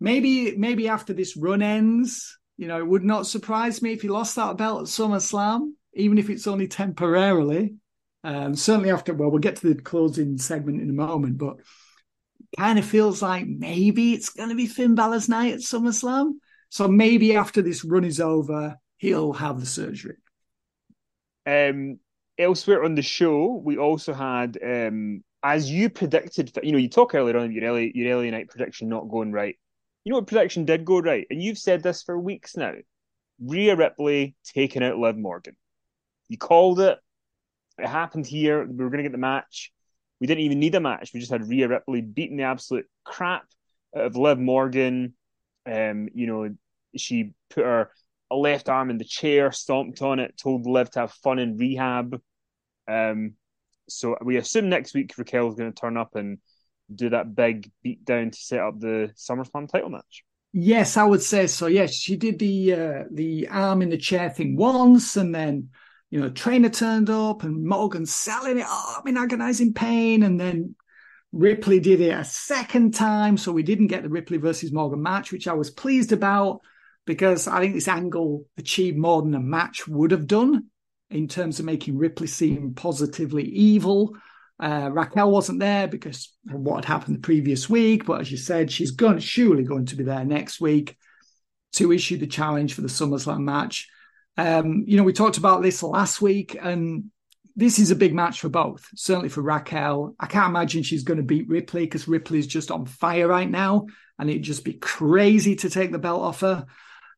maybe maybe after this run ends, you know, it would not surprise me if he lost that belt at SummerSlam, even if it's only temporarily. Um, certainly after, well, we'll get to the closing segment in a moment, but kind of feels like maybe it's going to be Finn Balor's night at SummerSlam. So maybe after this run is over, he'll have the surgery. Um, elsewhere on the show, we also had, um, as you predicted, you know, you talk earlier on your LA, your LA Knight prediction not going right. You know what prediction did go right? And you've said this for weeks now. Rhea Ripley taking out Liv Morgan. You called it. It happened here. We were going to get the match. We didn't even need a match. We just had Rhea Ripley beating the absolute crap out of Liv Morgan. Um, you know, she put her left arm in the chair, stomped on it, told Liv to have fun in rehab. Um, so we assume next week Raquel's going to turn up and do that big beat down to set up the SummerSlam title match. Yes, I would say so. Yes, she did the uh, the arm in the chair thing once, and then you know, trainer turned up and Morgan selling it. Oh, I'm in agonizing pain. And then Ripley did it a second time. So we didn't get the Ripley versus Morgan match, which I was pleased about because I think this angle achieved more than a match would have done in terms of making Ripley seem positively evil. Uh, Raquel wasn't there because of what had happened the previous week, but as you said, she's going surely going to be there next week to issue the challenge for the SummerSlam match. Um, you know, we talked about this last week, and this is a big match for both. Certainly for Raquel. I can't imagine she's going to beat Ripley because Ripley's just on fire right now, and it'd just be crazy to take the belt off her.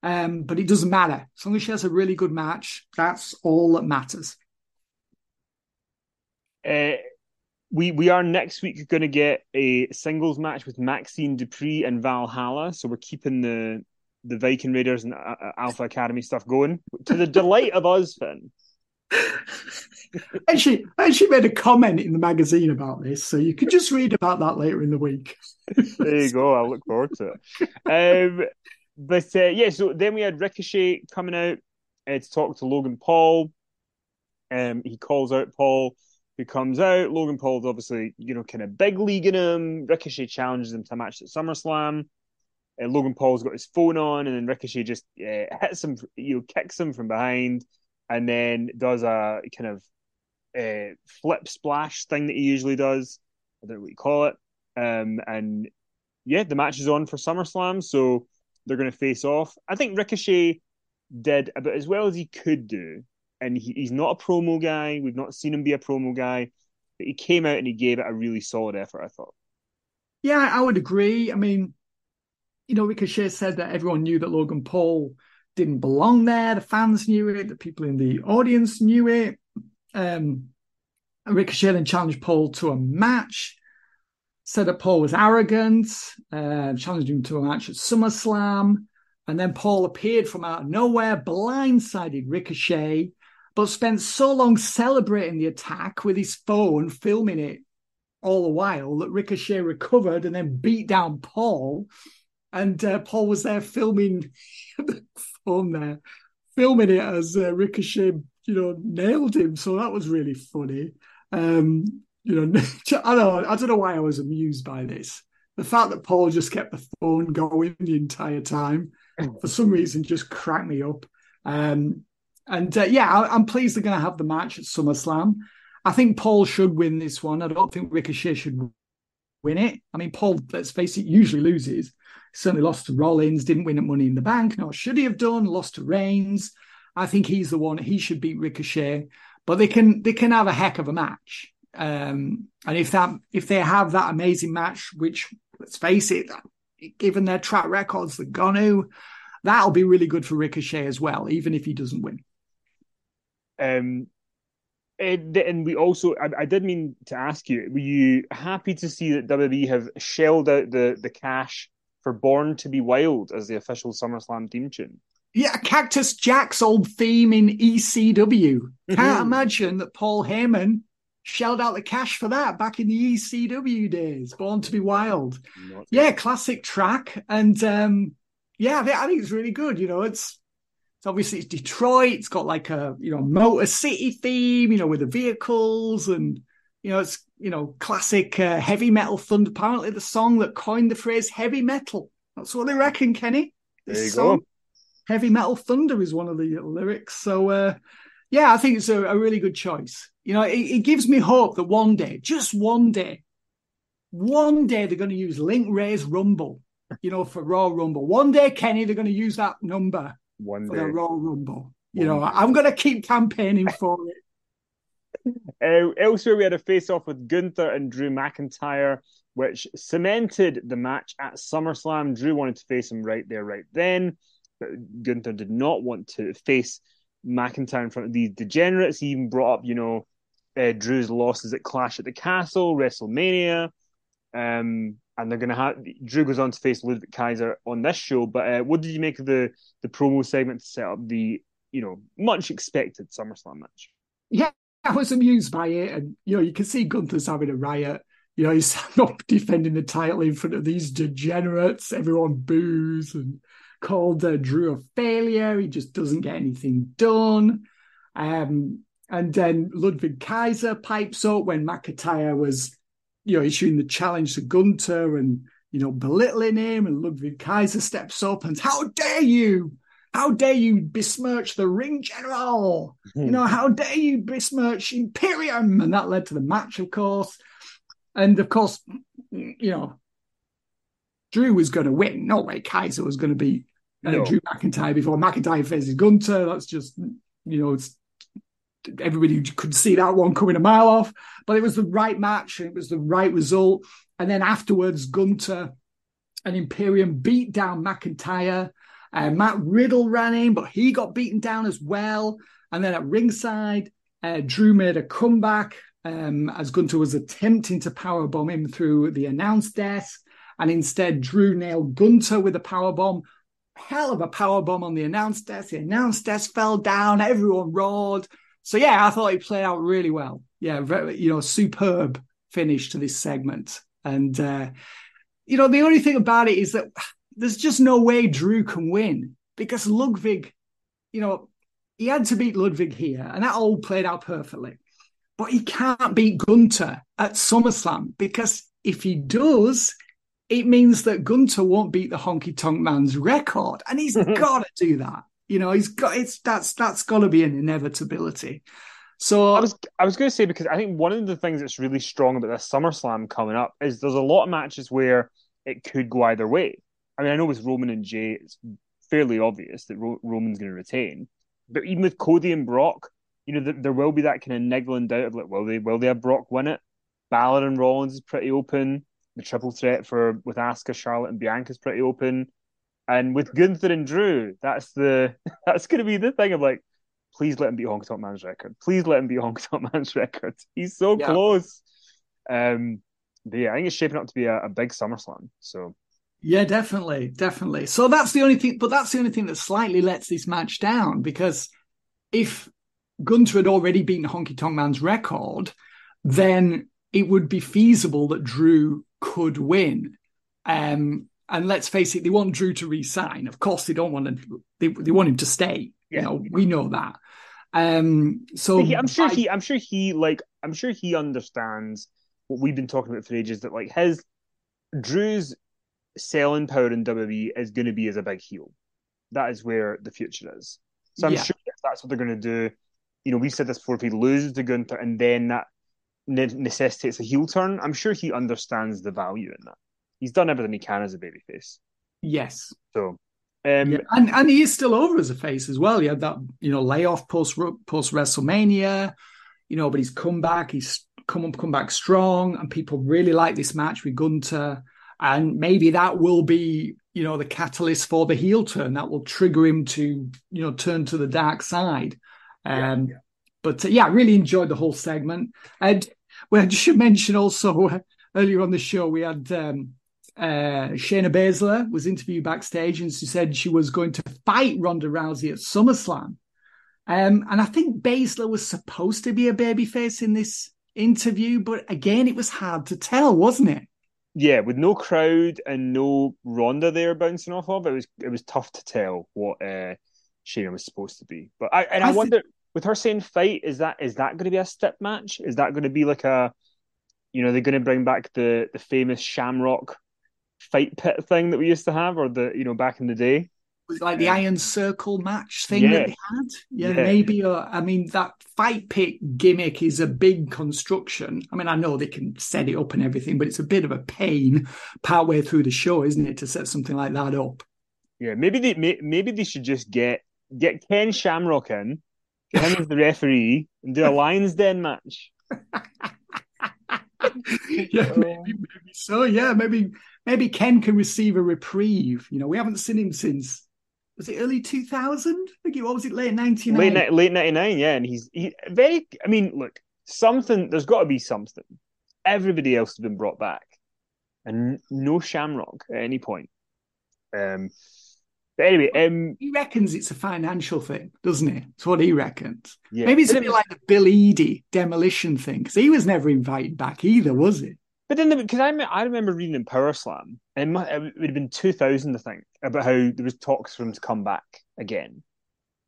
Um, but it doesn't matter. As long as she has a really good match, that's all that matters. Uh, we we are next week going to get a singles match with Maxxine Dupri and Valhalla. So we're keeping the the Viking Raiders and uh, uh, Alpha Academy stuff going to the delight of us, Finn. actually, I actually made a comment in the magazine about this, so you can just read about that later in the week. there you go. I look forward to it. Um, but uh, yeah, so then we had Ricochet coming out uh, to talk to Logan Paul. Um, he calls out Paul, who comes out. Logan Paul's obviously, you know, kind of big leaguing him. Ricochet challenges him to a match at SummerSlam uh, Logan Paul's got his phone on, and then Ricochet just uh, hits him, you know, kicks him from behind, and then does a kind of uh, flip splash thing that he usually does. I don't know what you call it. Um, and yeah, the match is on for SummerSlam, so they're going to face off. I think Ricochet did about as well as he could do, and he, he's not a promo guy. We've not seen him be a promo guy, but he came out and he gave it a really solid effort. I thought. Yeah, I would agree. I mean, you know, Ricochet said that everyone knew that Logan Paul didn't belong there. The fans knew it. The people in the audience knew it. Um, Ricochet then challenged Paul to a match. Said that Paul was arrogant. Uh, challenged him to a match at SummerSlam. And then Paul appeared from out of nowhere, blindsided Ricochet, but spent so long celebrating the attack with his phone, filming it all the while, that Ricochet recovered and then beat down Paul and uh, Paul was there filming the phone there, filming it as uh, Ricochet, you know, nailed him. So that was really funny. Um, you know, I don't know, I don't know why I was amused by this. The fact that Paul just kept the phone going the entire time, for some reason, just cracked me up. Um, and uh, yeah, I, am pleased they're going to have the match at SummerSlam. I think Paul should win this one. I don't think Ricochet should win it. I mean, Paul, let's face it, usually loses. Certainly lost to Rollins, didn't win at Money in the Bank. Nor should he have done. Lost to Reigns. I think he's the one. He should beat Ricochet. But they can they can have a heck of a match. Um, and if that if they have that amazing match, which let's face it, given their track records, they're that'll be really good for Ricochet as well, even if he doesn't win. Um, and, and we also, I, I, did mean to ask you, were you happy to see that WWE have shelled out the, the cash for Born to Be Wild as the official SummerSlam theme tune? Yeah, Cactus Jack's old theme in ECW. Can't mm-hmm. imagine that Paul Heyman shelled out the cash for that back in the ECW days. Born to Be Wild. yeah, classic track. And um, yeah, I think it's really good. You know, it's it's obviously it's Detroit. It's got like a you know Motor City theme, you know, with the vehicles and you know it's you know classic uh, heavy metal thunder. Apparently, the song that coined the phrase heavy metal. That's what they reckon, Kenny. This there you song, go. Heavy metal thunder is one of the lyrics. So uh, yeah, I think it's a, a, really good choice. You know, it, it gives me hope that one day, just one day, one day they're going to use Link Wray's Rumble. You know, for Raw Rumble. One day, Kenny, they're going to use that number one for day. the Royal Rumble. You know, I'm going to keep campaigning for it. Uh, elsewhere, we had a face off with Gunther and Drew McIntyre, which cemented the match at SummerSlam. Drew wanted to face him right there, right then. But Gunther did not want to face McIntyre in front of these degenerates. He even brought up, you know, uh, Drew's losses at Clash at the Castle, WrestleMania. Um, and they're going to have Drew goes on to face Ludwig Kaiser on this show. But uh, what did you make of the the promo segment to set up the you know much expected SummerSlam match? Yeah, I was amused by it, and you know you can see Gunther's having a riot. You know he's not defending the title in front of these degenerates. Everyone boos and called uh, Drew a failure. He just doesn't get anything done. Um, and then Ludwig Kaiser pipes up when McIntyre was you know, issuing the challenge to Gunther and, you know, belittling him. And Ludwig Kaiser steps up and, how dare you? How dare you besmirch the ring general? Mm-hmm. You know, how dare you besmirch Imperium? And that led to the match, of course. And of course, you know, Drew was going to win. No way Kaiser was going to beat uh, no. Drew McIntyre before McIntyre faces Gunther. That's just, you know, it's everybody could see that one coming a mile off, but it was the right match and it was the right result. And then afterwards, Gunther and Imperium beat down McIntyre. Uh, Matt Riddle ran in, but he got beaten down as well. And then at ringside, uh, Drew made a comeback um, as Gunther was attempting to powerbomb him through the announce desk. And instead, Drew nailed Gunther with a powerbomb. Hell of a powerbomb on the announce desk. The announce desk fell down. Everyone roared. So yeah, I thought it played out really well. Yeah, very, you know, superb finish to this segment. And uh, you know, the only thing about it is that there's just no way Drew can win because Ludwig, you know, he had to beat Ludwig here, and that all played out perfectly. But he can't beat Gunther at SummerSlam because if he does, it means that Gunther won't beat the Honky Tonk Man's record, and he's got to do that. You know, he's got it's that's that's got to be an inevitability. So I was I was going to say because I think one of the things that's really strong about this SummerSlam coming up is there's a lot of matches where it could go either way. I mean, I know with Roman and Jey, it's fairly obvious that Ro- Roman's going to retain, but even with Cody and Brock, you know, th- there will be that kind of niggling doubt of like, will they will they have Brock win it? Balor and Rollins is pretty open. The triple threat for with Asuka, Charlotte, and Bianca is pretty open. And with Gunther and Drew, that's the that's going to be the thing of like, please let him beat Honky Tonk Man's record. Please let him beat Honky Tonk Man's record. He's so yeah. close. Um, but yeah, I think it's shaping up to be a, a big SummerSlam. So yeah, definitely, definitely. So that's the only thing, but that's the only thing that slightly lets this match down because if Gunther had already beaten Honky Tonk Man's record, then it would be feasible that Drew could win. Um, and let's face it, they want Drew to resign. Of course, they don't want to. They, they want him to stay. Yeah. You know, we know that. Um, so I'm sure I, he, I'm sure he, like, I'm sure he understands what we've been talking about for ages. That like his Drew's selling power in WWE is going to be as a big heel. That is where the future is. So I'm yeah. sure that's what they're going to do. You know, we said this before. If he loses to Gunther, and then that necessitates a heel turn. I'm sure he understands the value in that. He's done everything he can as a babyface. Yes. So, um, yeah. and and he is still over as a face as well. He had that you know layoff post post WrestleMania, you know, but he's come back. He's come up, come back strong, and people really like this match with Gunther. And maybe that will be you know the catalyst for the heel turn that will trigger him to you know turn to the dark side. Um, yeah. But uh, yeah, I really enjoyed the whole segment. And well, I should mention also uh, earlier on the show we had um, uh, Shayna Baszler was interviewed backstage and she said she was going to fight Ronda Rousey at SummerSlam. Um, and I think Baszler was supposed to be a babyface in this interview, but again, it was hard to tell, wasn't it? Yeah, with no crowd and no Ronda there bouncing off of, it was it was tough to tell what uh, Shayna was supposed to be. But I and I, I wonder th- with her saying fight, is that is that going to be a step match? Is that going to be like a, you know, they're going to bring back the the famous Shamrock fight pit thing that we used to have, or the you know back in the day. Was like the Iron Circle match thing yeah. that they had. Yeah, yeah. maybe. Uh, I mean, that fight pit gimmick is a big construction. I mean, I know they can set it up and everything, but it's a bit of a pain partway through the show, isn't it, to set something like that up? Yeah, maybe they maybe they should just get get Ken Shamrock in, get him as the referee, and do a Lions Den match. yeah, maybe, maybe so. Yeah, maybe maybe Ken can receive a reprieve. You know, we haven't seen him since was it early 2000? I think it was it late 99. Late, late 99, yeah. And he's he, very, I mean, look, something, there's got to be something. Everybody else has been brought back and no Shamrock at any point. Um, but anyway, um, he reckons it's a financial thing, doesn't he? That's what he reckons. Yeah. Maybe it's a bit like the Bill Eadie demolition thing because he was never invited back either, was it? But then, because I, I remember reading in Power Slam, and it, it would have been 2000, I think, about how there was talks for him to come back again.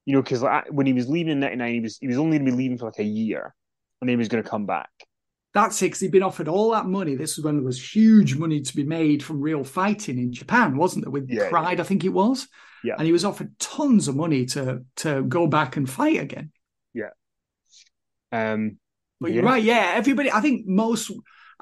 You know, because like, when he was leaving in '99, he was he was only going to be leaving for like a year, and then he was going to come back. That's it. Cause he'd been offered all that money. This was when there was huge money to be made from real fighting in Japan, wasn't there? With yeah, Pride, yeah. I think it was. Yeah. And he was offered tons of money to to go back and fight again. Yeah. Um. But yeah. you're right. Yeah. Everybody. I think most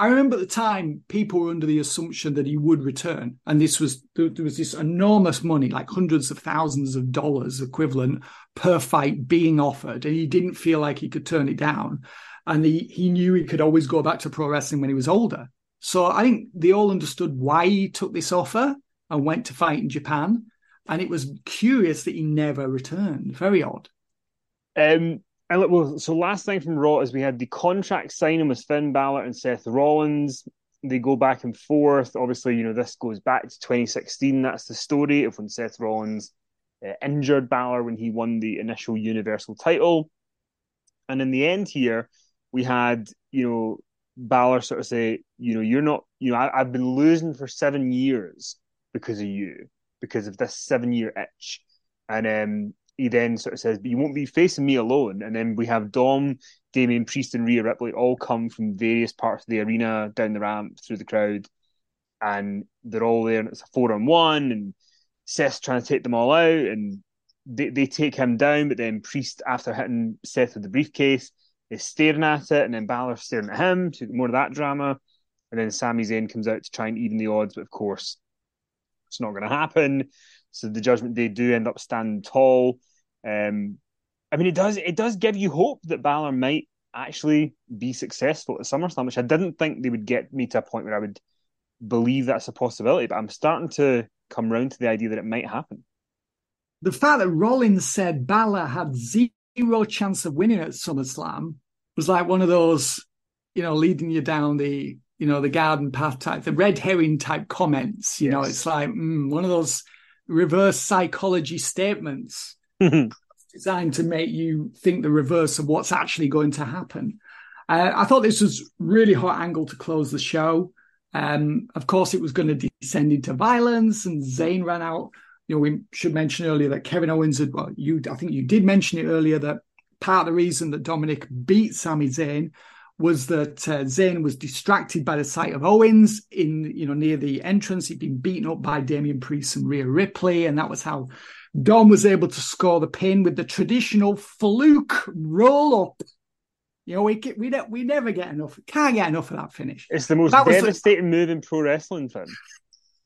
I remember at the time people were under the assumption that he would return, and this was there, was this enormous money, like hundreds of thousands of dollars equivalent per fight being offered, and he didn't feel like he could turn it down, and he he knew he could always go back to pro wrestling when he was older. So I think they all understood why he took this offer and went to fight in Japan, and it was curious that he never returned. Very odd. Um, and look, well, so last thing from Raw is we had the contract signing with Finn Balor and Seth Rollins. They go back and forth. Obviously, you know this goes back to 2016. That's the story of when Seth Rollins uh, injured Balor when he won the initial Universal title. And in the end, here we had you know Balor sort of say, you know, you're not, you know, I, have been losing for seven years because of you, because of this seven year itch. And um, he then sort of says, "But you won't be facing me alone." And then we have Dom, Damian Priest, and Rhea Ripley all come from various parts of the arena, down the ramp, through the crowd, and they're all there, and it's a four on one, and Seth's trying to take them all out, and they, they take him down, but then Priest, after hitting Seth with the briefcase, is staring at it, and then Balor's staring at him, to more of that drama, and then Sami Zayn comes out to try and even the odds, but of course, it's not going to happen. So the Judgment Day do end up standing tall. Um, I mean, it does it does give you hope that Balor might actually be successful at SummerSlam, which I didn't think they would get me to a point where I would believe that's a possibility. But I'm starting to come round to the idea that it might happen. The fact that Rollins said Balor had zero chance of winning at SummerSlam was like one of those, you know, leading you down the, you know, the garden path type, the red herring type comments. You yes. know, it's like mm, one of those reverse psychology statements designed to make you think the reverse of what's actually going to happen. Uh, I thought this was really hot angle to close the show. Um, of course, it was going to descend into violence, and Zayn ran out. You know, we should mention earlier that Kevin Owens had. Well, you, I think you did mention it earlier that part of the reason that Dominic beat Sami Zayn was that uh, Zayn was distracted by the sight of Owens in, you know, near the entrance. He'd been beaten up by Damian Priest and Rhea Ripley, and that was how Dom was able to score the pin with the traditional fluke roll up. You know, we we we never get enough. Can't get enough of that finish. It's the most that devastating move in pro wrestling, Finn.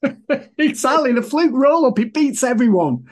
exactly, the fluke roll up. It beats everyone.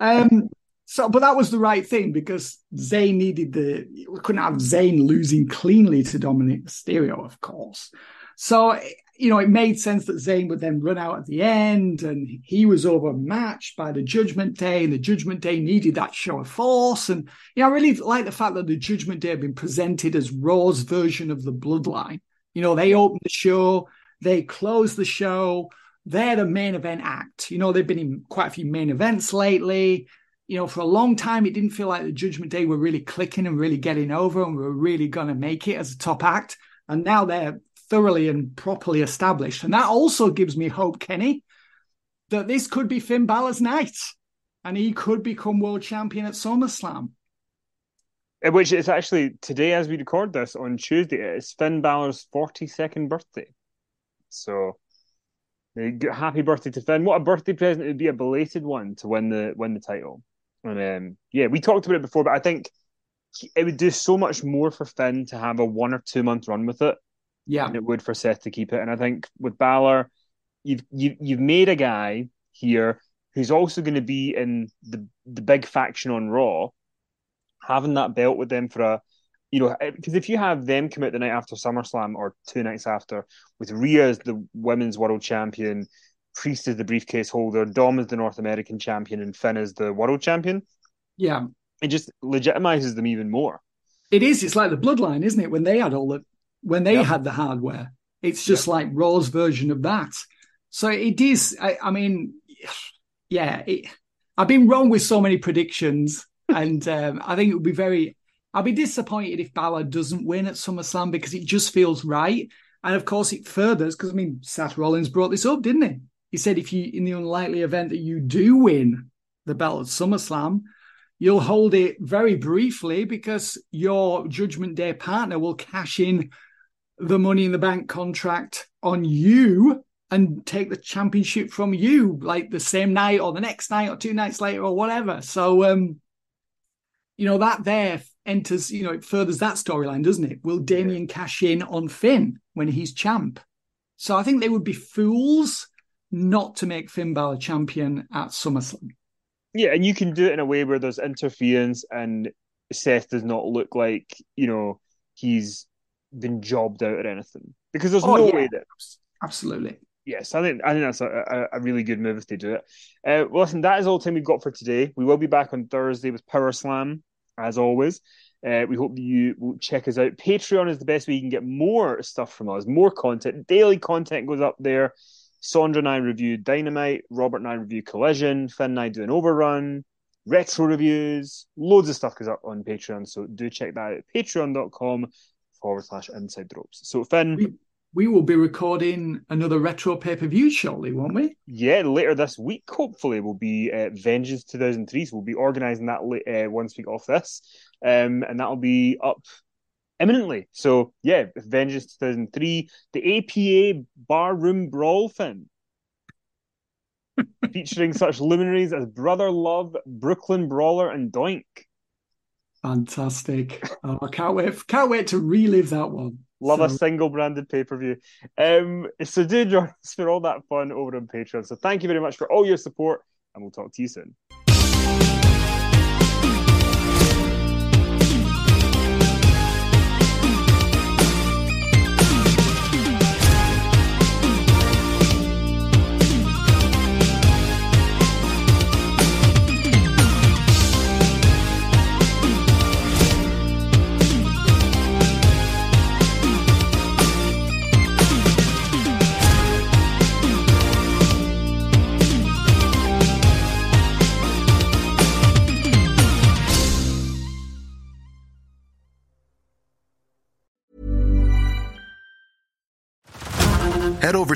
Um, so, but that was the right thing because Zayn needed the. We couldn't have Zayn losing cleanly to Dominic Mysterio, of course. So, you know, it made sense that Zayn would then run out at the end, and he was overmatched by the Judgment Day, and the Judgment Day needed that show of force. And you know, I really like the fact that the Judgment Day had been presented as Raw's version of the Bloodline. You know, they opened the show, they closed the show. They're the main event act. You know, they've been in quite a few main events lately you know, for a long time, it didn't feel like the Judgment Day were really clicking and really getting over and were really going to make it as a top act. And now they're thoroughly and properly established. And that also gives me hope, Kenny, that this could be Finn Balor's night and he could become world champion at SummerSlam. Which is actually today, as we record this on Tuesday, it's Finn Balor's 42nd birthday. So happy birthday to Finn. What a birthday present it would be a belated one to win the win the title. And um, yeah, we talked about it before, but I think it would do so much more for Finn to have a one or two month run with it. Yeah, than it would for Seth to keep it. And I think with Balor, you've you, you've made a guy here who's also going to be in the the big faction on Raw, having that belt with them for a. You know, eh, because if you have them come out the night after SummerSlam or two nights after, with Rhea as the women's world champion, Priest is the briefcase holder, Dom is the North American champion, and Finn is the world champion. Yeah. It just legitimizes them even more. It is. It's like the bloodline, isn't it? When they had all the when they had the hardware. It's just like Raw's version of that. So it is. I, I mean, yeah. It, I've been wrong with so many predictions, and um, I think it would be very. I'll be disappointed if Balor doesn't win at SummerSlam because it just feels right. And of course, it furthers because I mean, Seth Rollins brought this up, didn't he? He said if you, in the unlikely event that you do win the belt at SummerSlam, you'll hold it very briefly because your Judgment Day partner will cash in the Money in the Bank contract on you and take the championship from you, like the same night or the next night or two nights later or whatever. So, um, you know that there enters, you know, it furthers that storyline, doesn't it? Will Damian cash in on Finn when he's champ? So I think they would be fools not to make Finn Balor champion at SummerSlam. Yeah, and you can do it in a way where there's interference and Seth does not look like, you know, he's been jobbed out or anything. Because there's oh, no yeah. way that absolutely. Yes, I think I think that's a, a, really good move if they do it. Uh, well, listen, that is all the time we've got for today. We will be back on Thursday with Power Slam, as always. Uh, we hope you will check us out. Patreon is the best way you can get more stuff from us, more content. Daily content goes up there. Sandra and I review Dynamite, Robert and I review Collision, Finn and I do an overrun, retro reviews, loads of stuff goes up on Patreon. So do check that out. Patreon.com forward slash inside the ropes. So Finn. We, we will be recording another retro pay per view shortly, won't we? Yeah, later this week, hopefully, will be uh, Vengeance 2003. So we'll be organising that uh, once we get off this. Um, and that'll be up imminently. So yeah, Vengeance 2003, the APA Barroom Brawl Finn. featuring such luminaries as Brother Love, Brooklyn Brawler, and Doink. Fantastic! Oh, I can't wait! Can't wait to relive that one. Love so... a single branded pay per view. Um, so do join us for all that fun over on Patreon. So thank you very much for all your support, and we'll talk to you soon.